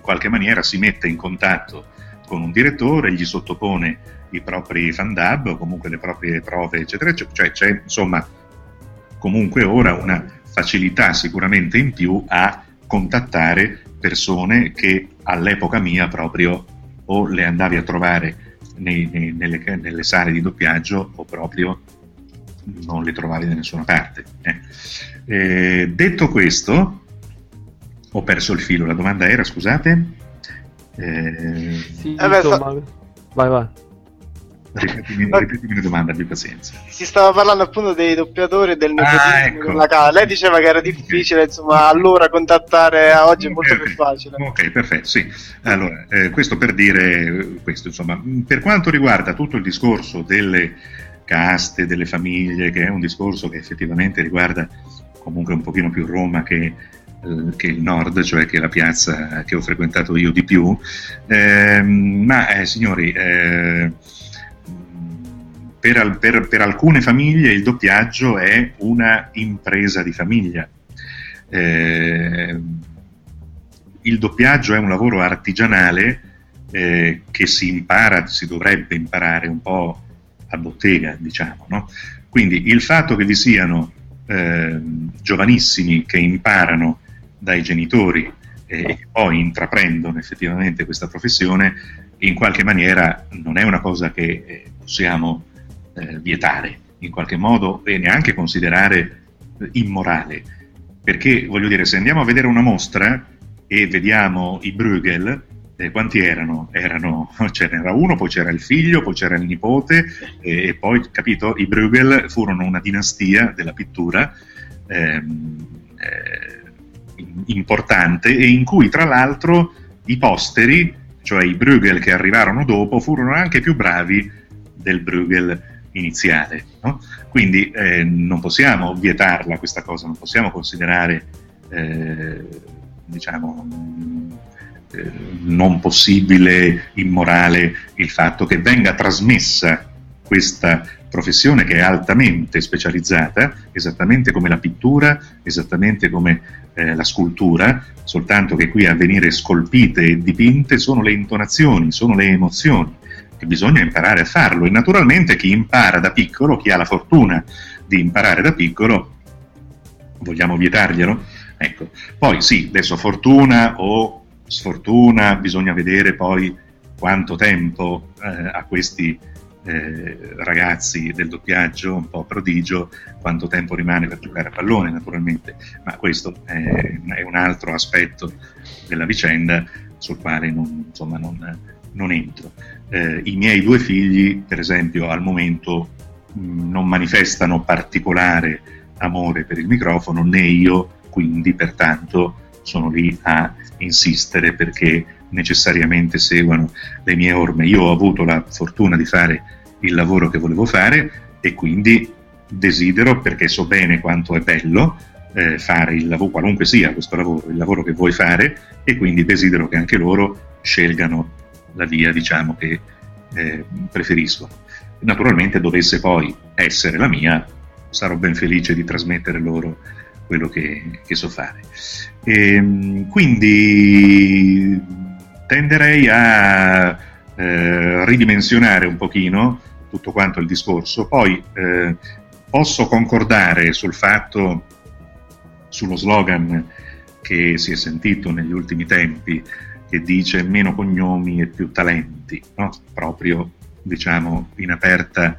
qualche maniera si mette in contatto con un direttore, gli sottopone i propri fan dub o comunque le proprie prove, eccetera, eccetera. Cioè c'è insomma comunque ora una facilità sicuramente in più a contattare persone che all'epoca mia proprio o le andavi a trovare nei, nei, nelle, nelle, sale di doppiaggio o proprio non le trovavi da nessuna parte. Eh. Eh, detto questo, ho perso il filo, la domanda era, scusate? Eh... Sì, eh insomma, vai vai. Ripetimi, ripetimi la domanda, abbi pazienza. Si stava parlando appunto dei doppiatori e del ah, ecco. Lei diceva che era difficile, insomma, allora contattare a oggi è molto okay. più facile. Ok, perfetto, sì. Allora, eh, questo per dire questo, insomma, per quanto riguarda tutto il discorso delle caste, delle famiglie, che è un discorso che effettivamente riguarda comunque un pochino più Roma che, che il nord, cioè che la piazza che ho frequentato io di più, eh, ma eh, signori, eh, per, per, per, alcune famiglie il doppiaggio è una impresa di famiglia. Eh, il doppiaggio è un lavoro artigianale eh, che si impara, si dovrebbe imparare un po' a bottega, diciamo. No? Quindi il fatto che vi siano eh, giovanissimi che imparano dai genitori e che poi intraprendono effettivamente questa professione, in qualche maniera non è una cosa che eh, possiamo eh, vietare in qualche modo e neanche considerare eh, immorale. Perché voglio dire, se andiamo a vedere una mostra e vediamo i Bruegel, eh, quanti erano? erano? Ce n'era uno, poi c'era il figlio, poi c'era il nipote e, e poi, capito, i Bruegel furono una dinastia della pittura ehm, eh, importante e in cui tra l'altro i posteri, cioè i Bruegel che arrivarono dopo, furono anche più bravi del Bruegel iniziale. No? Quindi eh, non possiamo vietarla questa cosa, non possiamo considerare eh, diciamo, eh, non possibile, immorale il fatto che venga trasmessa questa professione che è altamente specializzata, esattamente come la pittura, esattamente come eh, la scultura, soltanto che qui a venire scolpite e dipinte sono le intonazioni, sono le emozioni che bisogna imparare a farlo e naturalmente chi impara da piccolo, chi ha la fortuna di imparare da piccolo, vogliamo vietarglielo? Ecco. Poi sì, adesso fortuna o sfortuna, bisogna vedere poi quanto tempo eh, a questi eh, ragazzi del doppiaggio, un po' prodigio, quanto tempo rimane per giocare a pallone naturalmente, ma questo è, è un altro aspetto della vicenda sul quale non, insomma, non, non entro. Eh, I miei due figli, per esempio, al momento mh, non manifestano particolare amore per il microfono, né io, quindi pertanto sono lì a insistere perché necessariamente seguano le mie orme. Io ho avuto la fortuna di fare il lavoro che volevo fare e quindi desidero, perché so bene quanto è bello, eh, fare il lavoro, qualunque sia questo lavoro, il lavoro che vuoi fare, e quindi desidero che anche loro scelgano la via diciamo, che eh, preferiscono. Naturalmente dovesse poi essere la mia, sarò ben felice di trasmettere loro quello che, che so fare. E, ehm, quindi tenderei a eh, ridimensionare un pochino tutto quanto il discorso, poi eh, posso concordare sul fatto, sullo slogan che si è sentito negli ultimi tempi, che dice meno cognomi e più talenti, no? proprio diciamo in aperta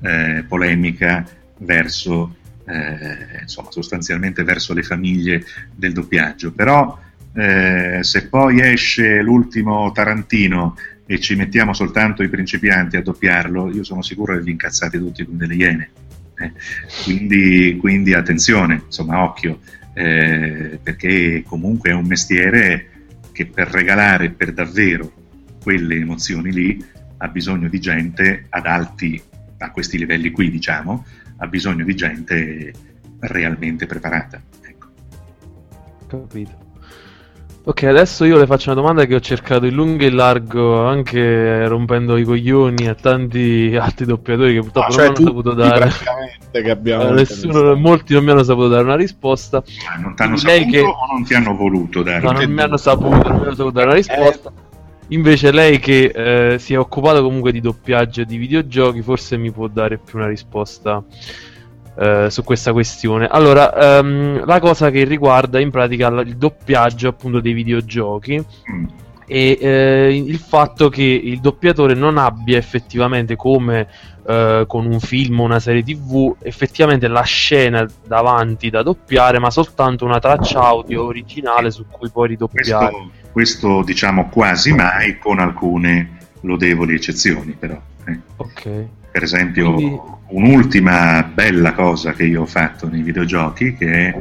eh, polemica verso, eh, insomma, sostanzialmente verso le famiglie del doppiaggio. Però eh, se poi esce l'ultimo Tarantino e ci mettiamo soltanto i principianti a doppiarlo, io sono sicuro che vi incazzate tutti come delle iene. Eh. Quindi, quindi, attenzione, insomma, occhio, eh, perché comunque è un mestiere che per regalare per davvero quelle emozioni lì ha bisogno di gente ad alti, a questi livelli qui diciamo, ha bisogno di gente realmente preparata. Ecco. Capito. Ok, adesso io le faccio una domanda che ho cercato in lungo e in largo, anche rompendo i coglioni a tanti altri doppiatori che purtroppo Ah, cioè non hanno saputo dare. praticamente che abbiamo Eh, nessuno, molti non mi hanno saputo dare una risposta. Ma non ti hanno lei saputo che- o non ti hanno voluto dare? No, non mi hanno saputo, non mi hanno saputo dare una risposta. Eh. Invece lei che eh, si è occupato comunque di doppiaggio di videogiochi, forse mi può dare più una risposta eh, su questa questione. Allora, ehm, la cosa che riguarda in pratica il doppiaggio appunto dei videogiochi Mm. e eh, il fatto che il doppiatore non abbia effettivamente come eh, con un film o una serie tv effettivamente la scena davanti da doppiare ma soltanto una traccia audio originale su cui poi ridoppiare Questo, questo diciamo quasi mai, con alcune lodevoli eccezioni, però. eh. ok Per esempio, Quindi- un'ultima bella cosa che io ho fatto nei videogiochi, che è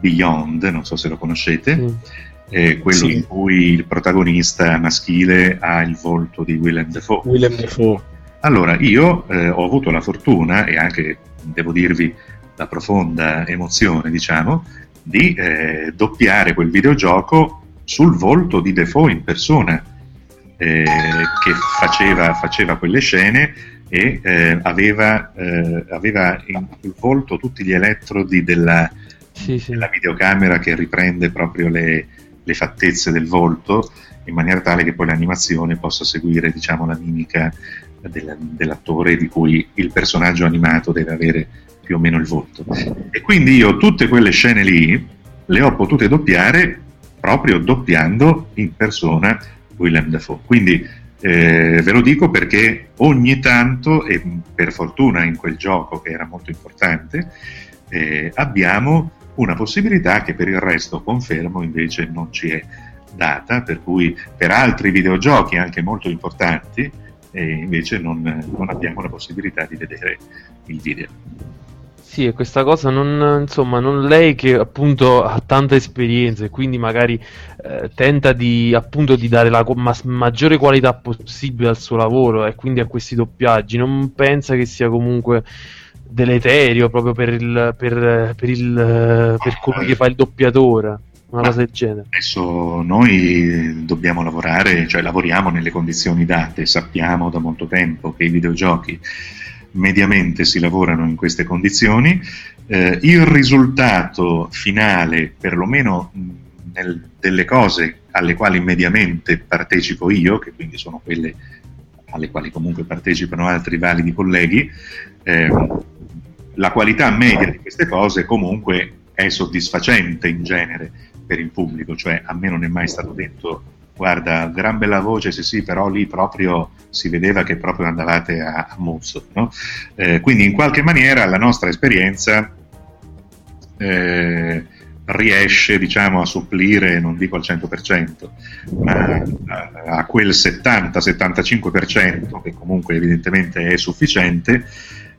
Beyond, non so se lo conoscete, Sì. è quello Sì. in cui il protagonista maschile ha il volto di Willem Dafoe. Willem Dafoe. Allora, io eh, ho avuto la fortuna e anche, devo dirvi, la profonda emozione, diciamo, di eh, doppiare quel videogioco sul volto di Defoe in persona, eh, che faceva, faceva quelle scene e eh, aveva, eh, aveva in il volto tutti gli elettrodi della, Sì, sì. della videocamera che riprende proprio le, le fattezze del volto in maniera tale che poi l'animazione possa seguire diciamo, la mimica del- dell'attore di cui il personaggio animato deve avere più o meno il volto. E quindi io tutte quelle scene lì le ho potute doppiare proprio doppiando in persona Willem Dafoe. Quindi eh, ve lo dico perché ogni tanto, e per fortuna in quel gioco che era molto importante, eh, abbiamo una possibilità che per il resto, confermo, invece non ci è data, per cui per altri videogiochi anche molto importanti, eh, invece non, non abbiamo la possibilità di vedere il video. Sì, e questa cosa non, insomma, non lei che appunto ha tanta esperienza e quindi magari eh, tenta di appunto di dare la ma- maggiore qualità possibile al suo lavoro e quindi a questi doppiaggi, non pensa che sia comunque deleterio proprio per il per, per il per colui che fa il doppiatore, una cosa del genere. Adesso noi dobbiamo lavorare, cioè lavoriamo nelle condizioni date, sappiamo da molto tempo che i videogiochi mediamente si lavorano in queste condizioni, eh, il risultato finale, perlomeno nel- delle cose alle quali mediamente partecipo io, che quindi sono quelle alle quali comunque partecipano altri validi colleghi, ehm, la qualità media di queste cose comunque è soddisfacente in genere per il pubblico, cioè a me non è mai stato detto guarda, gran bella voce, sì sì, però lì proprio si vedeva che proprio andavate a, a muzzo, no? Eh, quindi in qualche maniera la nostra esperienza eh, riesce diciamo a supplire, non dico al 100%, ma a, a quel 70-75% che comunque evidentemente è sufficiente,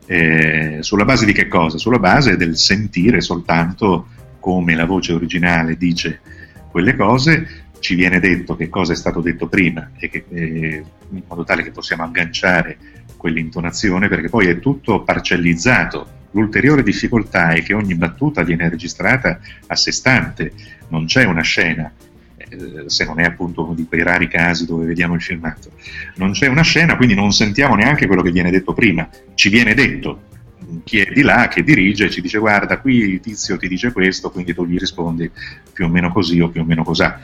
eh, sulla base di che cosa? Sulla base del sentire soltanto come la voce originale dice quelle cose, ci viene detto che cosa è stato detto prima e che, eh, in modo tale che possiamo agganciare quell'intonazione perché poi è tutto parcellizzato. L'ulteriore difficoltà è che ogni battuta viene registrata a sé stante, non c'è una scena, eh, se non è appunto uno di quei rari casi dove vediamo il filmato. Non c'è una scena, quindi non sentiamo neanche quello che viene detto prima, ci viene detto. Chi è di là che dirige ci dice guarda qui tizio ti dice questo, quindi tu gli rispondi più o meno così o più o meno cosà.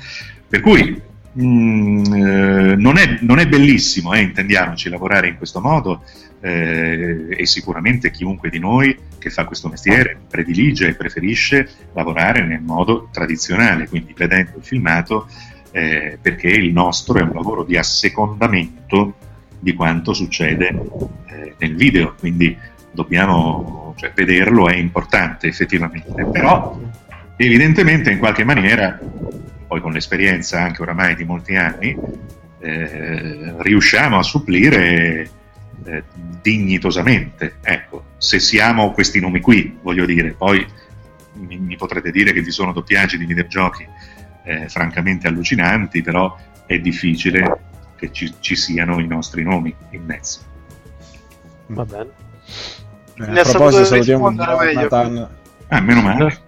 Per cui mm, eh, non, è, non, è, bellissimo, eh, intendiamoci, lavorare in questo modo eh, e sicuramente chiunque di noi che fa questo mestiere predilige e preferisce lavorare nel modo tradizionale, quindi vedendo il filmato, eh, perché il nostro è un lavoro di assecondamento di quanto succede eh, nel video, quindi dobbiamo cioè, vederlo, è importante effettivamente, però evidentemente in qualche maniera poi con l'esperienza anche oramai di molti anni, eh, riusciamo a supplire eh, dignitosamente. Ecco, se siamo questi nomi qui, voglio dire, poi mi, mi potrete dire che vi sono doppiaggi di videogiochi eh, francamente allucinanti, però è difficile che ci, ci, siano i nostri nomi in mezzo. Va bene. Eh, a proposito, salutiamo Jonathan. Ah, meno male.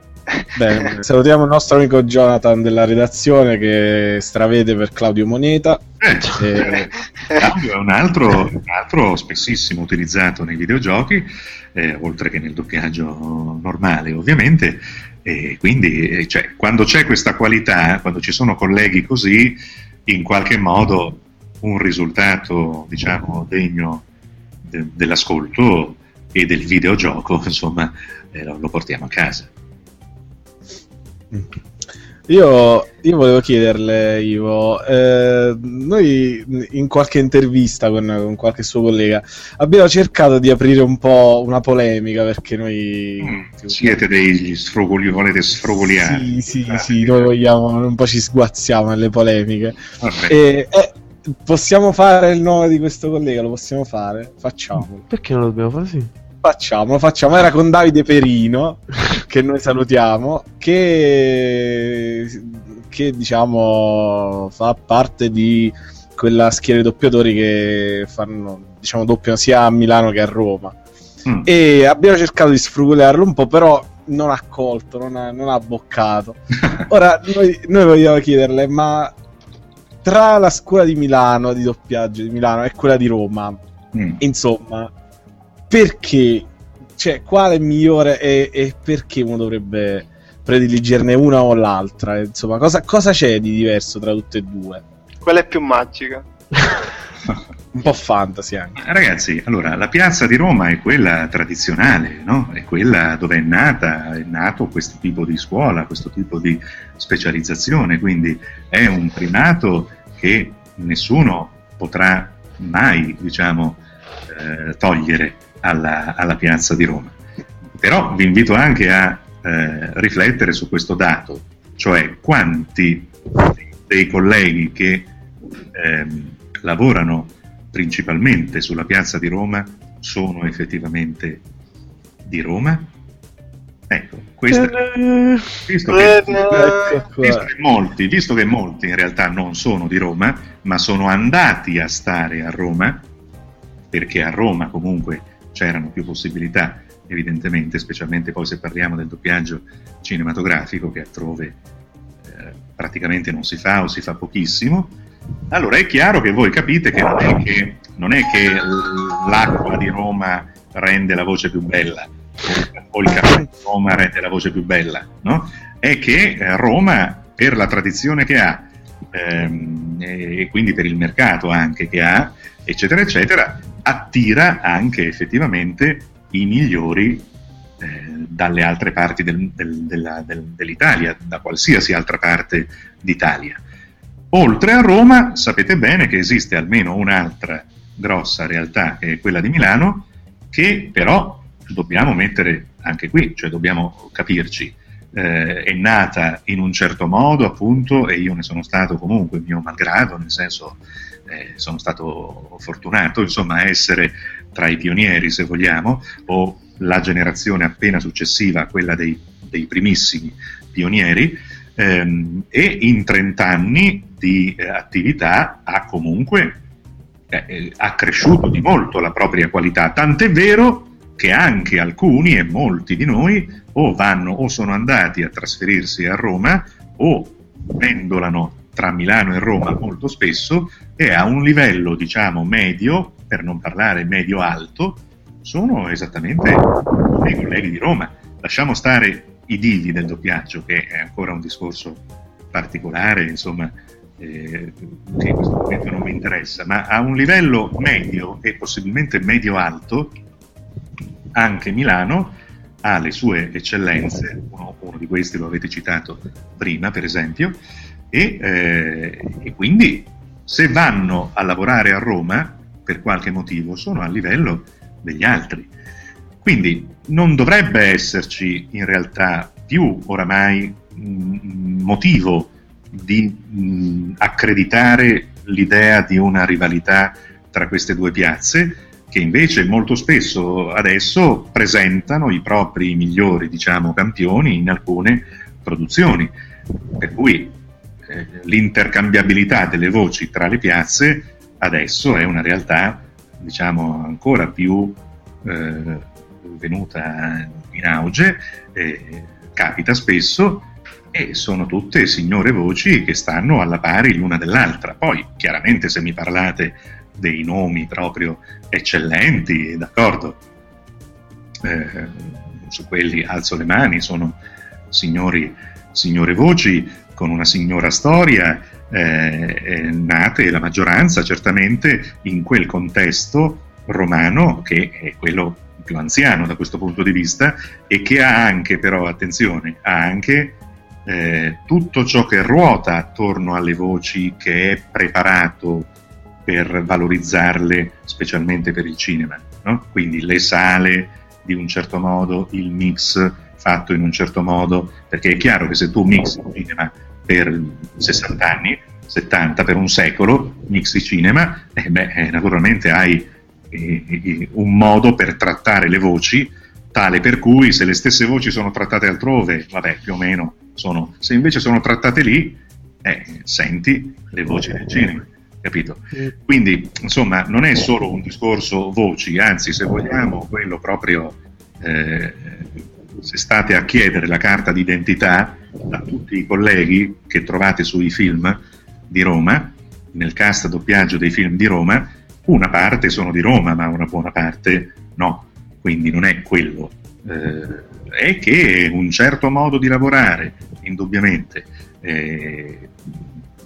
Bene, salutiamo il nostro amico Jonathan della redazione che stravede per Claudio Moneta. Eh, e... Claudio è un altro, un altro, spessissimo utilizzato nei videogiochi, eh, oltre che nel doppiaggio normale ovviamente. E quindi eh, cioè, quando c'è questa qualità, quando ci sono colleghi così, in qualche modo un risultato diciamo degno de- dell'ascolto e del videogioco, insomma, eh, lo portiamo a casa. Io, io, volevo chiederle, Ivo, eh, noi in qualche intervista con, con, qualche suo collega abbiamo cercato di aprire un po' una polemica perché noi... Mm, siete degli sfrugoli, volete sfrugoliare. Sì, sì, ah, sì, noi vogliamo, un po' ci sguazziamo nelle polemiche. E, e, possiamo fare il nome di questo collega, lo possiamo fare? Facciamolo. Perché non lo dobbiamo fare? Sì facciamo, facciamo. Era con Davide Perino, che noi salutiamo, che, che diciamo fa parte di quella schiera di doppiatori che fanno, diciamo, doppiano sia a Milano che a Roma. Mm. E abbiamo cercato di sfrugolarlo un po', però non ha colto, non ha, non ha boccato. Ora, noi, noi vogliamo chiederle, ma tra la scuola di Milano, di doppiaggio di Milano, e quella di Roma, mm. insomma, perché, cioè, quale è migliore e, e, perché uno dovrebbe prediligerne una o l'altra? Insomma, cosa, cosa c'è di diverso tra tutte e due? Quella è più magica. un po' fantasy anche. Ragazzi, allora, la piazza di Roma è quella tradizionale, no? È quella dove è nata, è nato questo tipo di scuola, questo tipo di specializzazione, quindi è un primato che nessuno potrà mai, diciamo, eh, togliere alla, alla, piazza di Roma. Però vi invito anche a eh, riflettere su questo dato, cioè quanti dei colleghi che ehm, lavorano principalmente sulla piazza di Roma sono effettivamente di Roma? Ecco, questo, visto, che, visto, che molti, visto che molti in realtà non sono di Roma, ma sono andati a stare a Roma, perché a Roma comunque c'erano più possibilità, evidentemente, specialmente poi se parliamo del doppiaggio cinematografico che altrove eh, praticamente non si fa o si fa pochissimo. Allora è chiaro che voi capite che non è che, non è che l'acqua di Roma rende la voce più bella o il caffè di Roma rende la voce più bella, no? È che eh, Roma, per la tradizione che ha, ehm, e quindi per il mercato anche che ha, eccetera, eccetera, attira anche effettivamente i migliori eh, dalle altre parti del, del, della, del, dell'Italia, da qualsiasi altra parte d'Italia. Oltre a Roma, sapete bene che esiste almeno un'altra grossa realtà, che è quella di Milano, che però dobbiamo mettere anche qui, cioè dobbiamo capirci. Eh, è nata in un certo modo, appunto, e io ne sono stato comunque mio malgrado, nel senso eh, sono stato fortunato insomma, a essere tra i pionieri, se vogliamo, o la generazione appena successiva a quella dei, dei primissimi pionieri, ehm, e in 30 anni di eh, attività ha comunque eh, eh, accresciuto di molto la propria qualità, tant'è vero che anche alcuni e molti di noi o vanno o sono andati a trasferirsi a Roma o pendolano tra Milano e Roma molto spesso e a un livello diciamo medio, per non parlare medio-alto, sono esattamente i colleghi di Roma. Lasciamo stare i divi del doppiaggio, che è ancora un discorso particolare, insomma, eh, che in questo momento non mi interessa, ma a un livello medio e possibilmente medio-alto, anche Milano ha le sue eccellenze, uno, uno di questi lo avete citato prima, per esempio, e, eh, e quindi se vanno a lavorare a Roma per qualche motivo sono a livello degli altri. Quindi non dovrebbe esserci in realtà più oramai mh, motivo di mh, accreditare l'idea di una rivalità tra queste due piazze, che invece molto spesso adesso presentano i propri migliori diciamo, campioni in alcune produzioni. Per cui eh, l'intercambiabilità delle voci tra le piazze adesso è una realtà diciamo ancora più eh, venuta in auge eh, capita spesso e sono tutte signore voci che stanno alla pari l'una dell'altra. Poi, chiaramente, se mi parlate dei nomi proprio eccellenti, d'accordo, eh, su quelli alzo le mani, sono signori, signore voci con una signora storia, eh, nate la maggioranza certamente in quel contesto romano che è quello più anziano da questo punto di vista e che ha anche però, attenzione, ha anche eh, tutto ciò che ruota attorno alle voci che è preparato per valorizzarle specialmente per il cinema, no? quindi le sale di un certo modo, il mix fatto in un certo modo, perché è chiaro che se tu mixi cinema per 60 anni, 70, per un secolo, mixi cinema, eh beh, eh, naturalmente hai eh, eh, un modo per trattare le voci tale per cui se le stesse voci sono trattate altrove, vabbè, più o meno sono, se invece sono trattate lì, eh, senti le voci del cinema. Capito? Quindi, insomma, non è solo un discorso voci, anzi, se vogliamo, quello proprio eh, se state a chiedere la carta d'identità a tutti i colleghi che trovate sui film di Roma, nel cast doppiaggio dei film di Roma, una parte sono di Roma, ma una buona parte no, quindi non è quello. Eh, è che un certo modo di lavorare, indubbiamente, eh,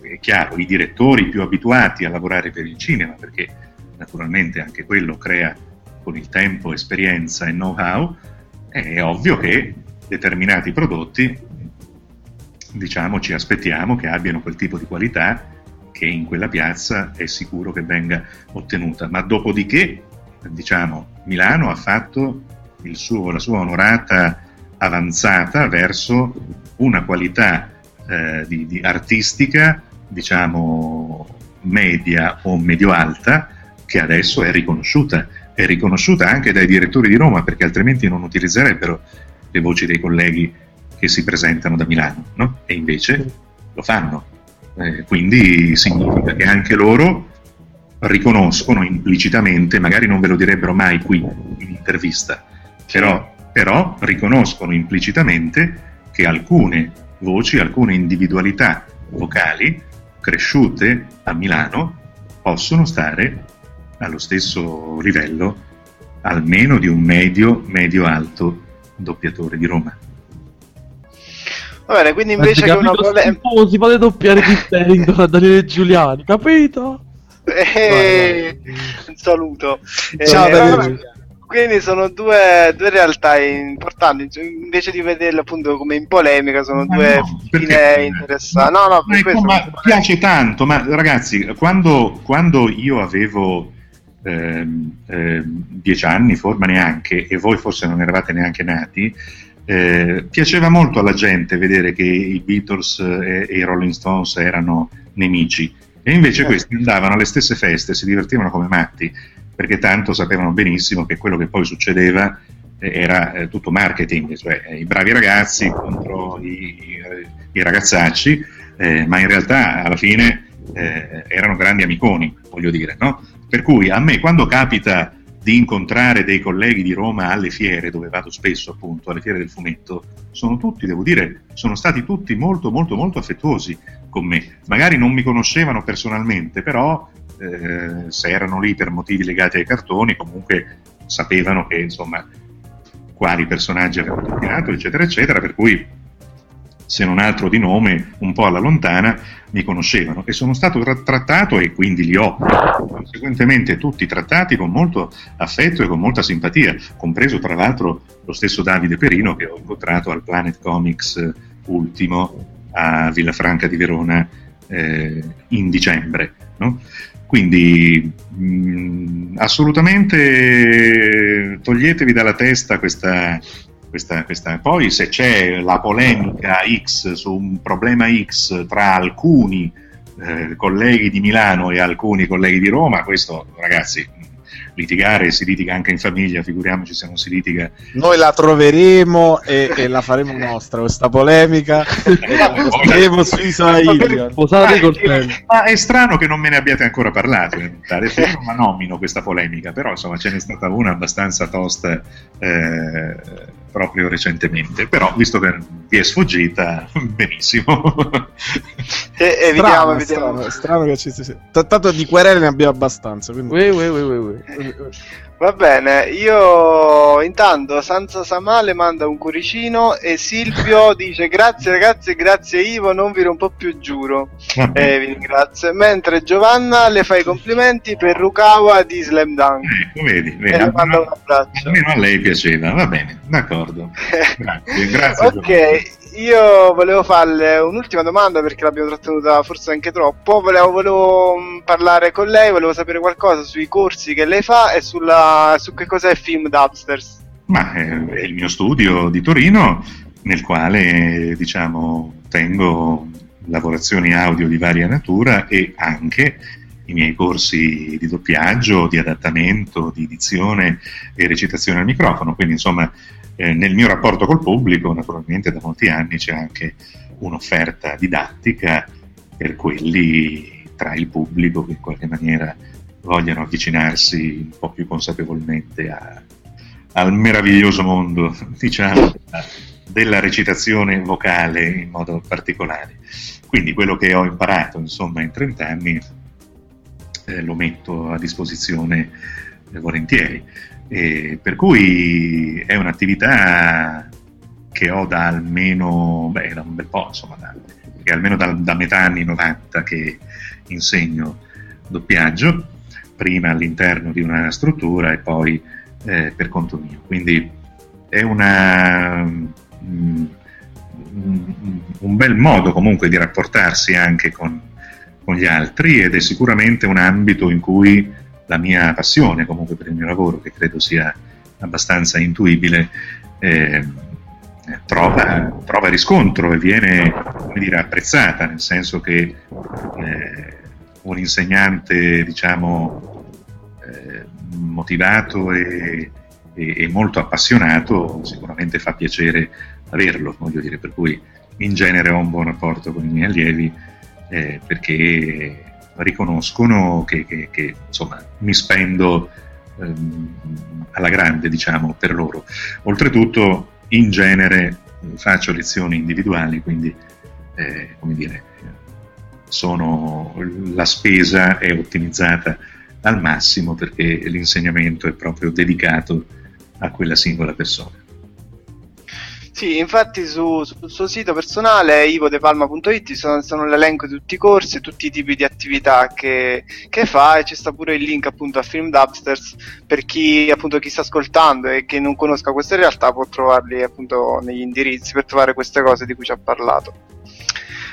è chiaro, i direttori più abituati a lavorare per il cinema, perché naturalmente anche quello crea con il tempo esperienza e know-how, è ovvio che determinati prodotti, diciamo, ci aspettiamo che abbiano quel tipo di qualità che in quella piazza è sicuro che venga ottenuta. Ma dopodiché, diciamo, Milano ha fatto suo, la sua onorata avanzata verso una qualità eh, di, di artistica, diciamo, media o medio-alta, che adesso è riconosciuta è riconosciuta anche dai direttori di Roma perché altrimenti non utilizzerebbero le voci dei colleghi che si presentano da Milano, no? E invece lo fanno. Eh, quindi significa che anche loro riconoscono implicitamente, magari non ve lo direbbero mai qui in intervista, però, però riconoscono implicitamente che alcune voci, alcune individualità vocali cresciute a Milano possono stare allo stesso livello almeno di un medio, medio-alto doppiatore di Roma. Va bene, quindi invece che una polemica... Si può doppiare di Paddington a Daniele Giuliani, capito? Eh, un saluto. Ciao eh, Daniele. Quindi sono due, due, realtà importanti, cioè, invece di vederle appunto come in polemica, sono ma due no, fine interessanti. No, no, ma, ecco, ma piace tanto, ma ragazzi, quando, quando io avevo eh, eh, dieci anni, forma neanche, e voi forse non eravate neanche nati, eh, piaceva molto alla gente vedere che i Beatles e, e, i Rolling Stones erano nemici. E invece questi andavano alle stesse feste, si divertivano come matti, perché tanto sapevano benissimo che quello che poi succedeva eh, era eh, tutto marketing, cioè i bravi ragazzi contro i, i ragazzacci, eh, ma in realtà alla fine erano grandi amiconi, voglio dire, no? Per cui a me quando capita di incontrare dei colleghi di Roma alle fiere, dove vado spesso appunto, alle fiere del fumetto, sono tutti, devo dire, sono stati tutti molto molto molto affettuosi con me. Magari non mi conoscevano personalmente, però eh, se erano lì per motivi legati ai cartoni, comunque sapevano che insomma quali personaggi avevano doppiato, eccetera, eccetera, per cui se non altro di nome, un po' alla lontana, mi conoscevano e sono stato tra- trattato e quindi li ho conseguentemente tutti trattati con molto affetto e con molta simpatia, compreso tra l'altro lo stesso Davide Perino che ho incontrato al Planet Comics ultimo a Villafranca di Verona eh, in dicembre. No? Quindi mh, mm, assolutamente toglietevi dalla testa questa, questa, questa. Poi se c'è la polemica X su un problema X tra alcuni eh, colleghi di Milano e alcuni colleghi di Roma, questo ragazzi litigare si litiga anche in famiglia, figuriamoci se non si litiga. Noi la troveremo e, e la faremo nostra questa polemica. Posteremo sui Sahara. Ma è strano che non me ne abbiate ancora parlato, ma nomino questa polemica, però insomma ce n'è stata una abbastanza tosta eh, proprio recentemente. Però visto che ti è sfuggita, benissimo. e, evitiamo, strano, evitiamo. Strano, strano che ci sia. Tanto di querele ne abbiamo abbastanza. Quindi... Ue, ue, ue, Va bene, io intanto Sansa Samale manda un cuoricino e Silvio dice grazie ragazzi, grazie Ivo, non vi rompo più giuro. E vi ringrazio. Mentre Giovanna le fa i complimenti per Rukawa di Slam Dunk. Ecco, vedi, vedi. E manda un abbraccio. Almeno a lei piaceva, va bene, d'accordo. Grazie, grazie. ok, Giovanna. Io volevo farle un'ultima domanda perché l'abbiamo trattenuta forse anche troppo. Volevo, volevo, mm, parlare con lei, volevo sapere qualcosa sui corsi che lei fa e sulla, su che cos'è Film Dubsters. Ma eh, è il mio studio di Torino nel quale diciamo tengo lavorazioni audio di varia natura e anche i miei corsi di doppiaggio, di adattamento, di edizione e recitazione al microfono. Quindi insomma eh, nel mio rapporto col pubblico, naturalmente da molti anni c'è anche un'offerta didattica per quelli tra il pubblico che in qualche maniera vogliono avvicinarsi un po' più consapevolmente a, al meraviglioso mondo, diciamo, della recitazione vocale in modo particolare. Quindi quello che ho imparato, insomma, in 30 anni eh, lo metto a disposizione eh, volentieri. E per cui è un'attività che ho da almeno, beh, da un bel po', insomma, da, che almeno da, da, metà anni 90 che insegno doppiaggio, prima all'interno di una struttura e poi eh, per conto mio. Quindi è una, mm, un bel modo comunque di rapportarsi anche con, con gli altri ed è sicuramente un ambito in cui la mia passione comunque per il mio lavoro, che credo sia abbastanza intuibile, eh, trova, trova, riscontro e viene dire, apprezzata, nel senso che eh, un insegnante diciamo, eh, motivato e, e, e, molto appassionato sicuramente fa piacere averlo, voglio dire, per cui in genere ho un buon rapporto con i miei allievi eh, perché riconoscono che, che, che insomma, mi spendo ehm, alla grande diciamo, per loro. Oltretutto in genere faccio lezioni individuali, quindi eh, come dire, sono, la spesa è ottimizzata al massimo perché l'insegnamento è proprio dedicato a quella singola persona. Sì, infatti su, sul suo sito personale ivodepalma.it sono, sono l'elenco di tutti i corsi, tutti i tipi di attività che, che, fa e ci sta pure il link appunto a Film Dubsters per chi appunto chi sta ascoltando e che non conosca queste realtà può trovarli appunto negli indirizzi per trovare queste cose di cui ci ha parlato.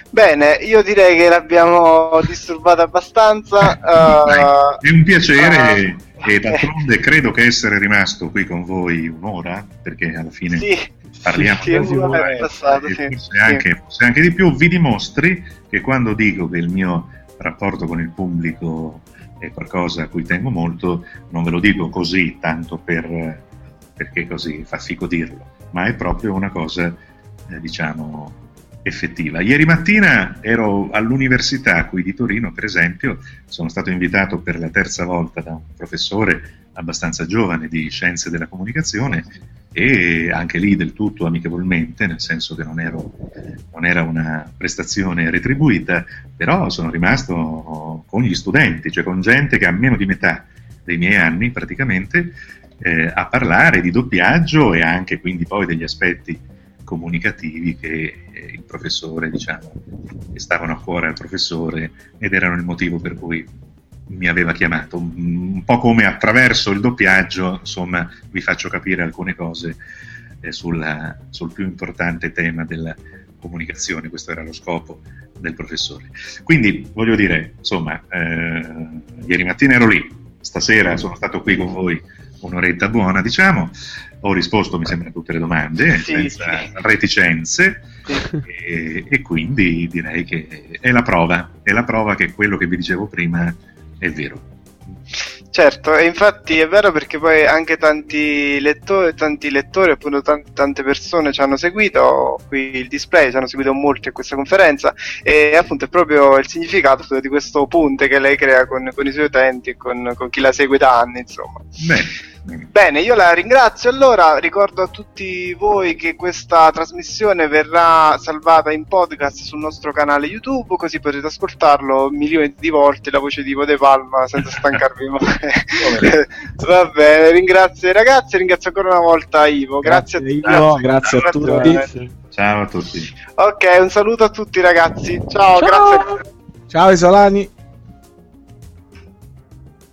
Bene, io direi che l'abbiamo disturbata abbastanza. Uh, è un piacere uh, e d'altronde credo che essere rimasto qui con voi un'ora, perché alla fine sì parliamo sì, di ore, passato, sì, forse, anche, forse, anche, di più, vi dimostri che quando dico che il mio rapporto con il pubblico è qualcosa a cui tengo molto, non ve lo dico così tanto per, perché così fa fico dirlo, ma è proprio una cosa, eh, diciamo, effettiva. Ieri mattina ero all'Università qui di Torino, per esempio, sono stato invitato per la terza volta da un professore abbastanza giovane di scienze della comunicazione e anche lì del tutto amichevolmente, nel senso che non, ero, non era una prestazione retribuita, però sono rimasto con gli studenti, cioè con gente che ha meno di metà dei miei anni praticamente, eh, a parlare di doppiaggio e anche quindi poi degli aspetti comunicativi che eh, il professore, diciamo, stavano a cuore al professore ed erano il motivo per cui mi aveva chiamato. Un po' come attraverso il doppiaggio, insomma, vi faccio capire alcune cose eh, sulla, sul più importante tema della comunicazione, questo era lo scopo del professore. Quindi voglio dire, insomma, eh, ieri mattina ero lì, stasera sono stato qui con voi un'oretta buona, diciamo, ho risposto, mi sembra, a tutte le domande, sì, senza sì. reticenze, sì. e, e, quindi direi che è la prova, è la prova che quello che vi dicevo prima è vero. Certo, e infatti è vero perché poi anche tanti lettori, tanti lettori appunto t- tante persone ci hanno seguito qui il display, ci hanno seguito molti a questa conferenza e appunto è proprio il significato di questo ponte che lei crea con, con i suoi utenti e con, con, chi la segue da anni, insomma. Bene, Bene, io la ringrazio. Allora, ricordo a tutti voi che questa trasmissione verrà salvata in podcast sul nostro canale YouTube, così potete ascoltarlo milioni di volte la voce di Ivo De Palma senza stancarvi mai. Va bene, ringrazio i ragazzi, ringrazio ancora una volta Ivo. Grazie, Grazie, a Ivo, tutti. grazie a tutti. Ciao a tutti. Ok, un saluto a tutti ragazzi. Ciao, Ciao. grazie. Ciao Isolani.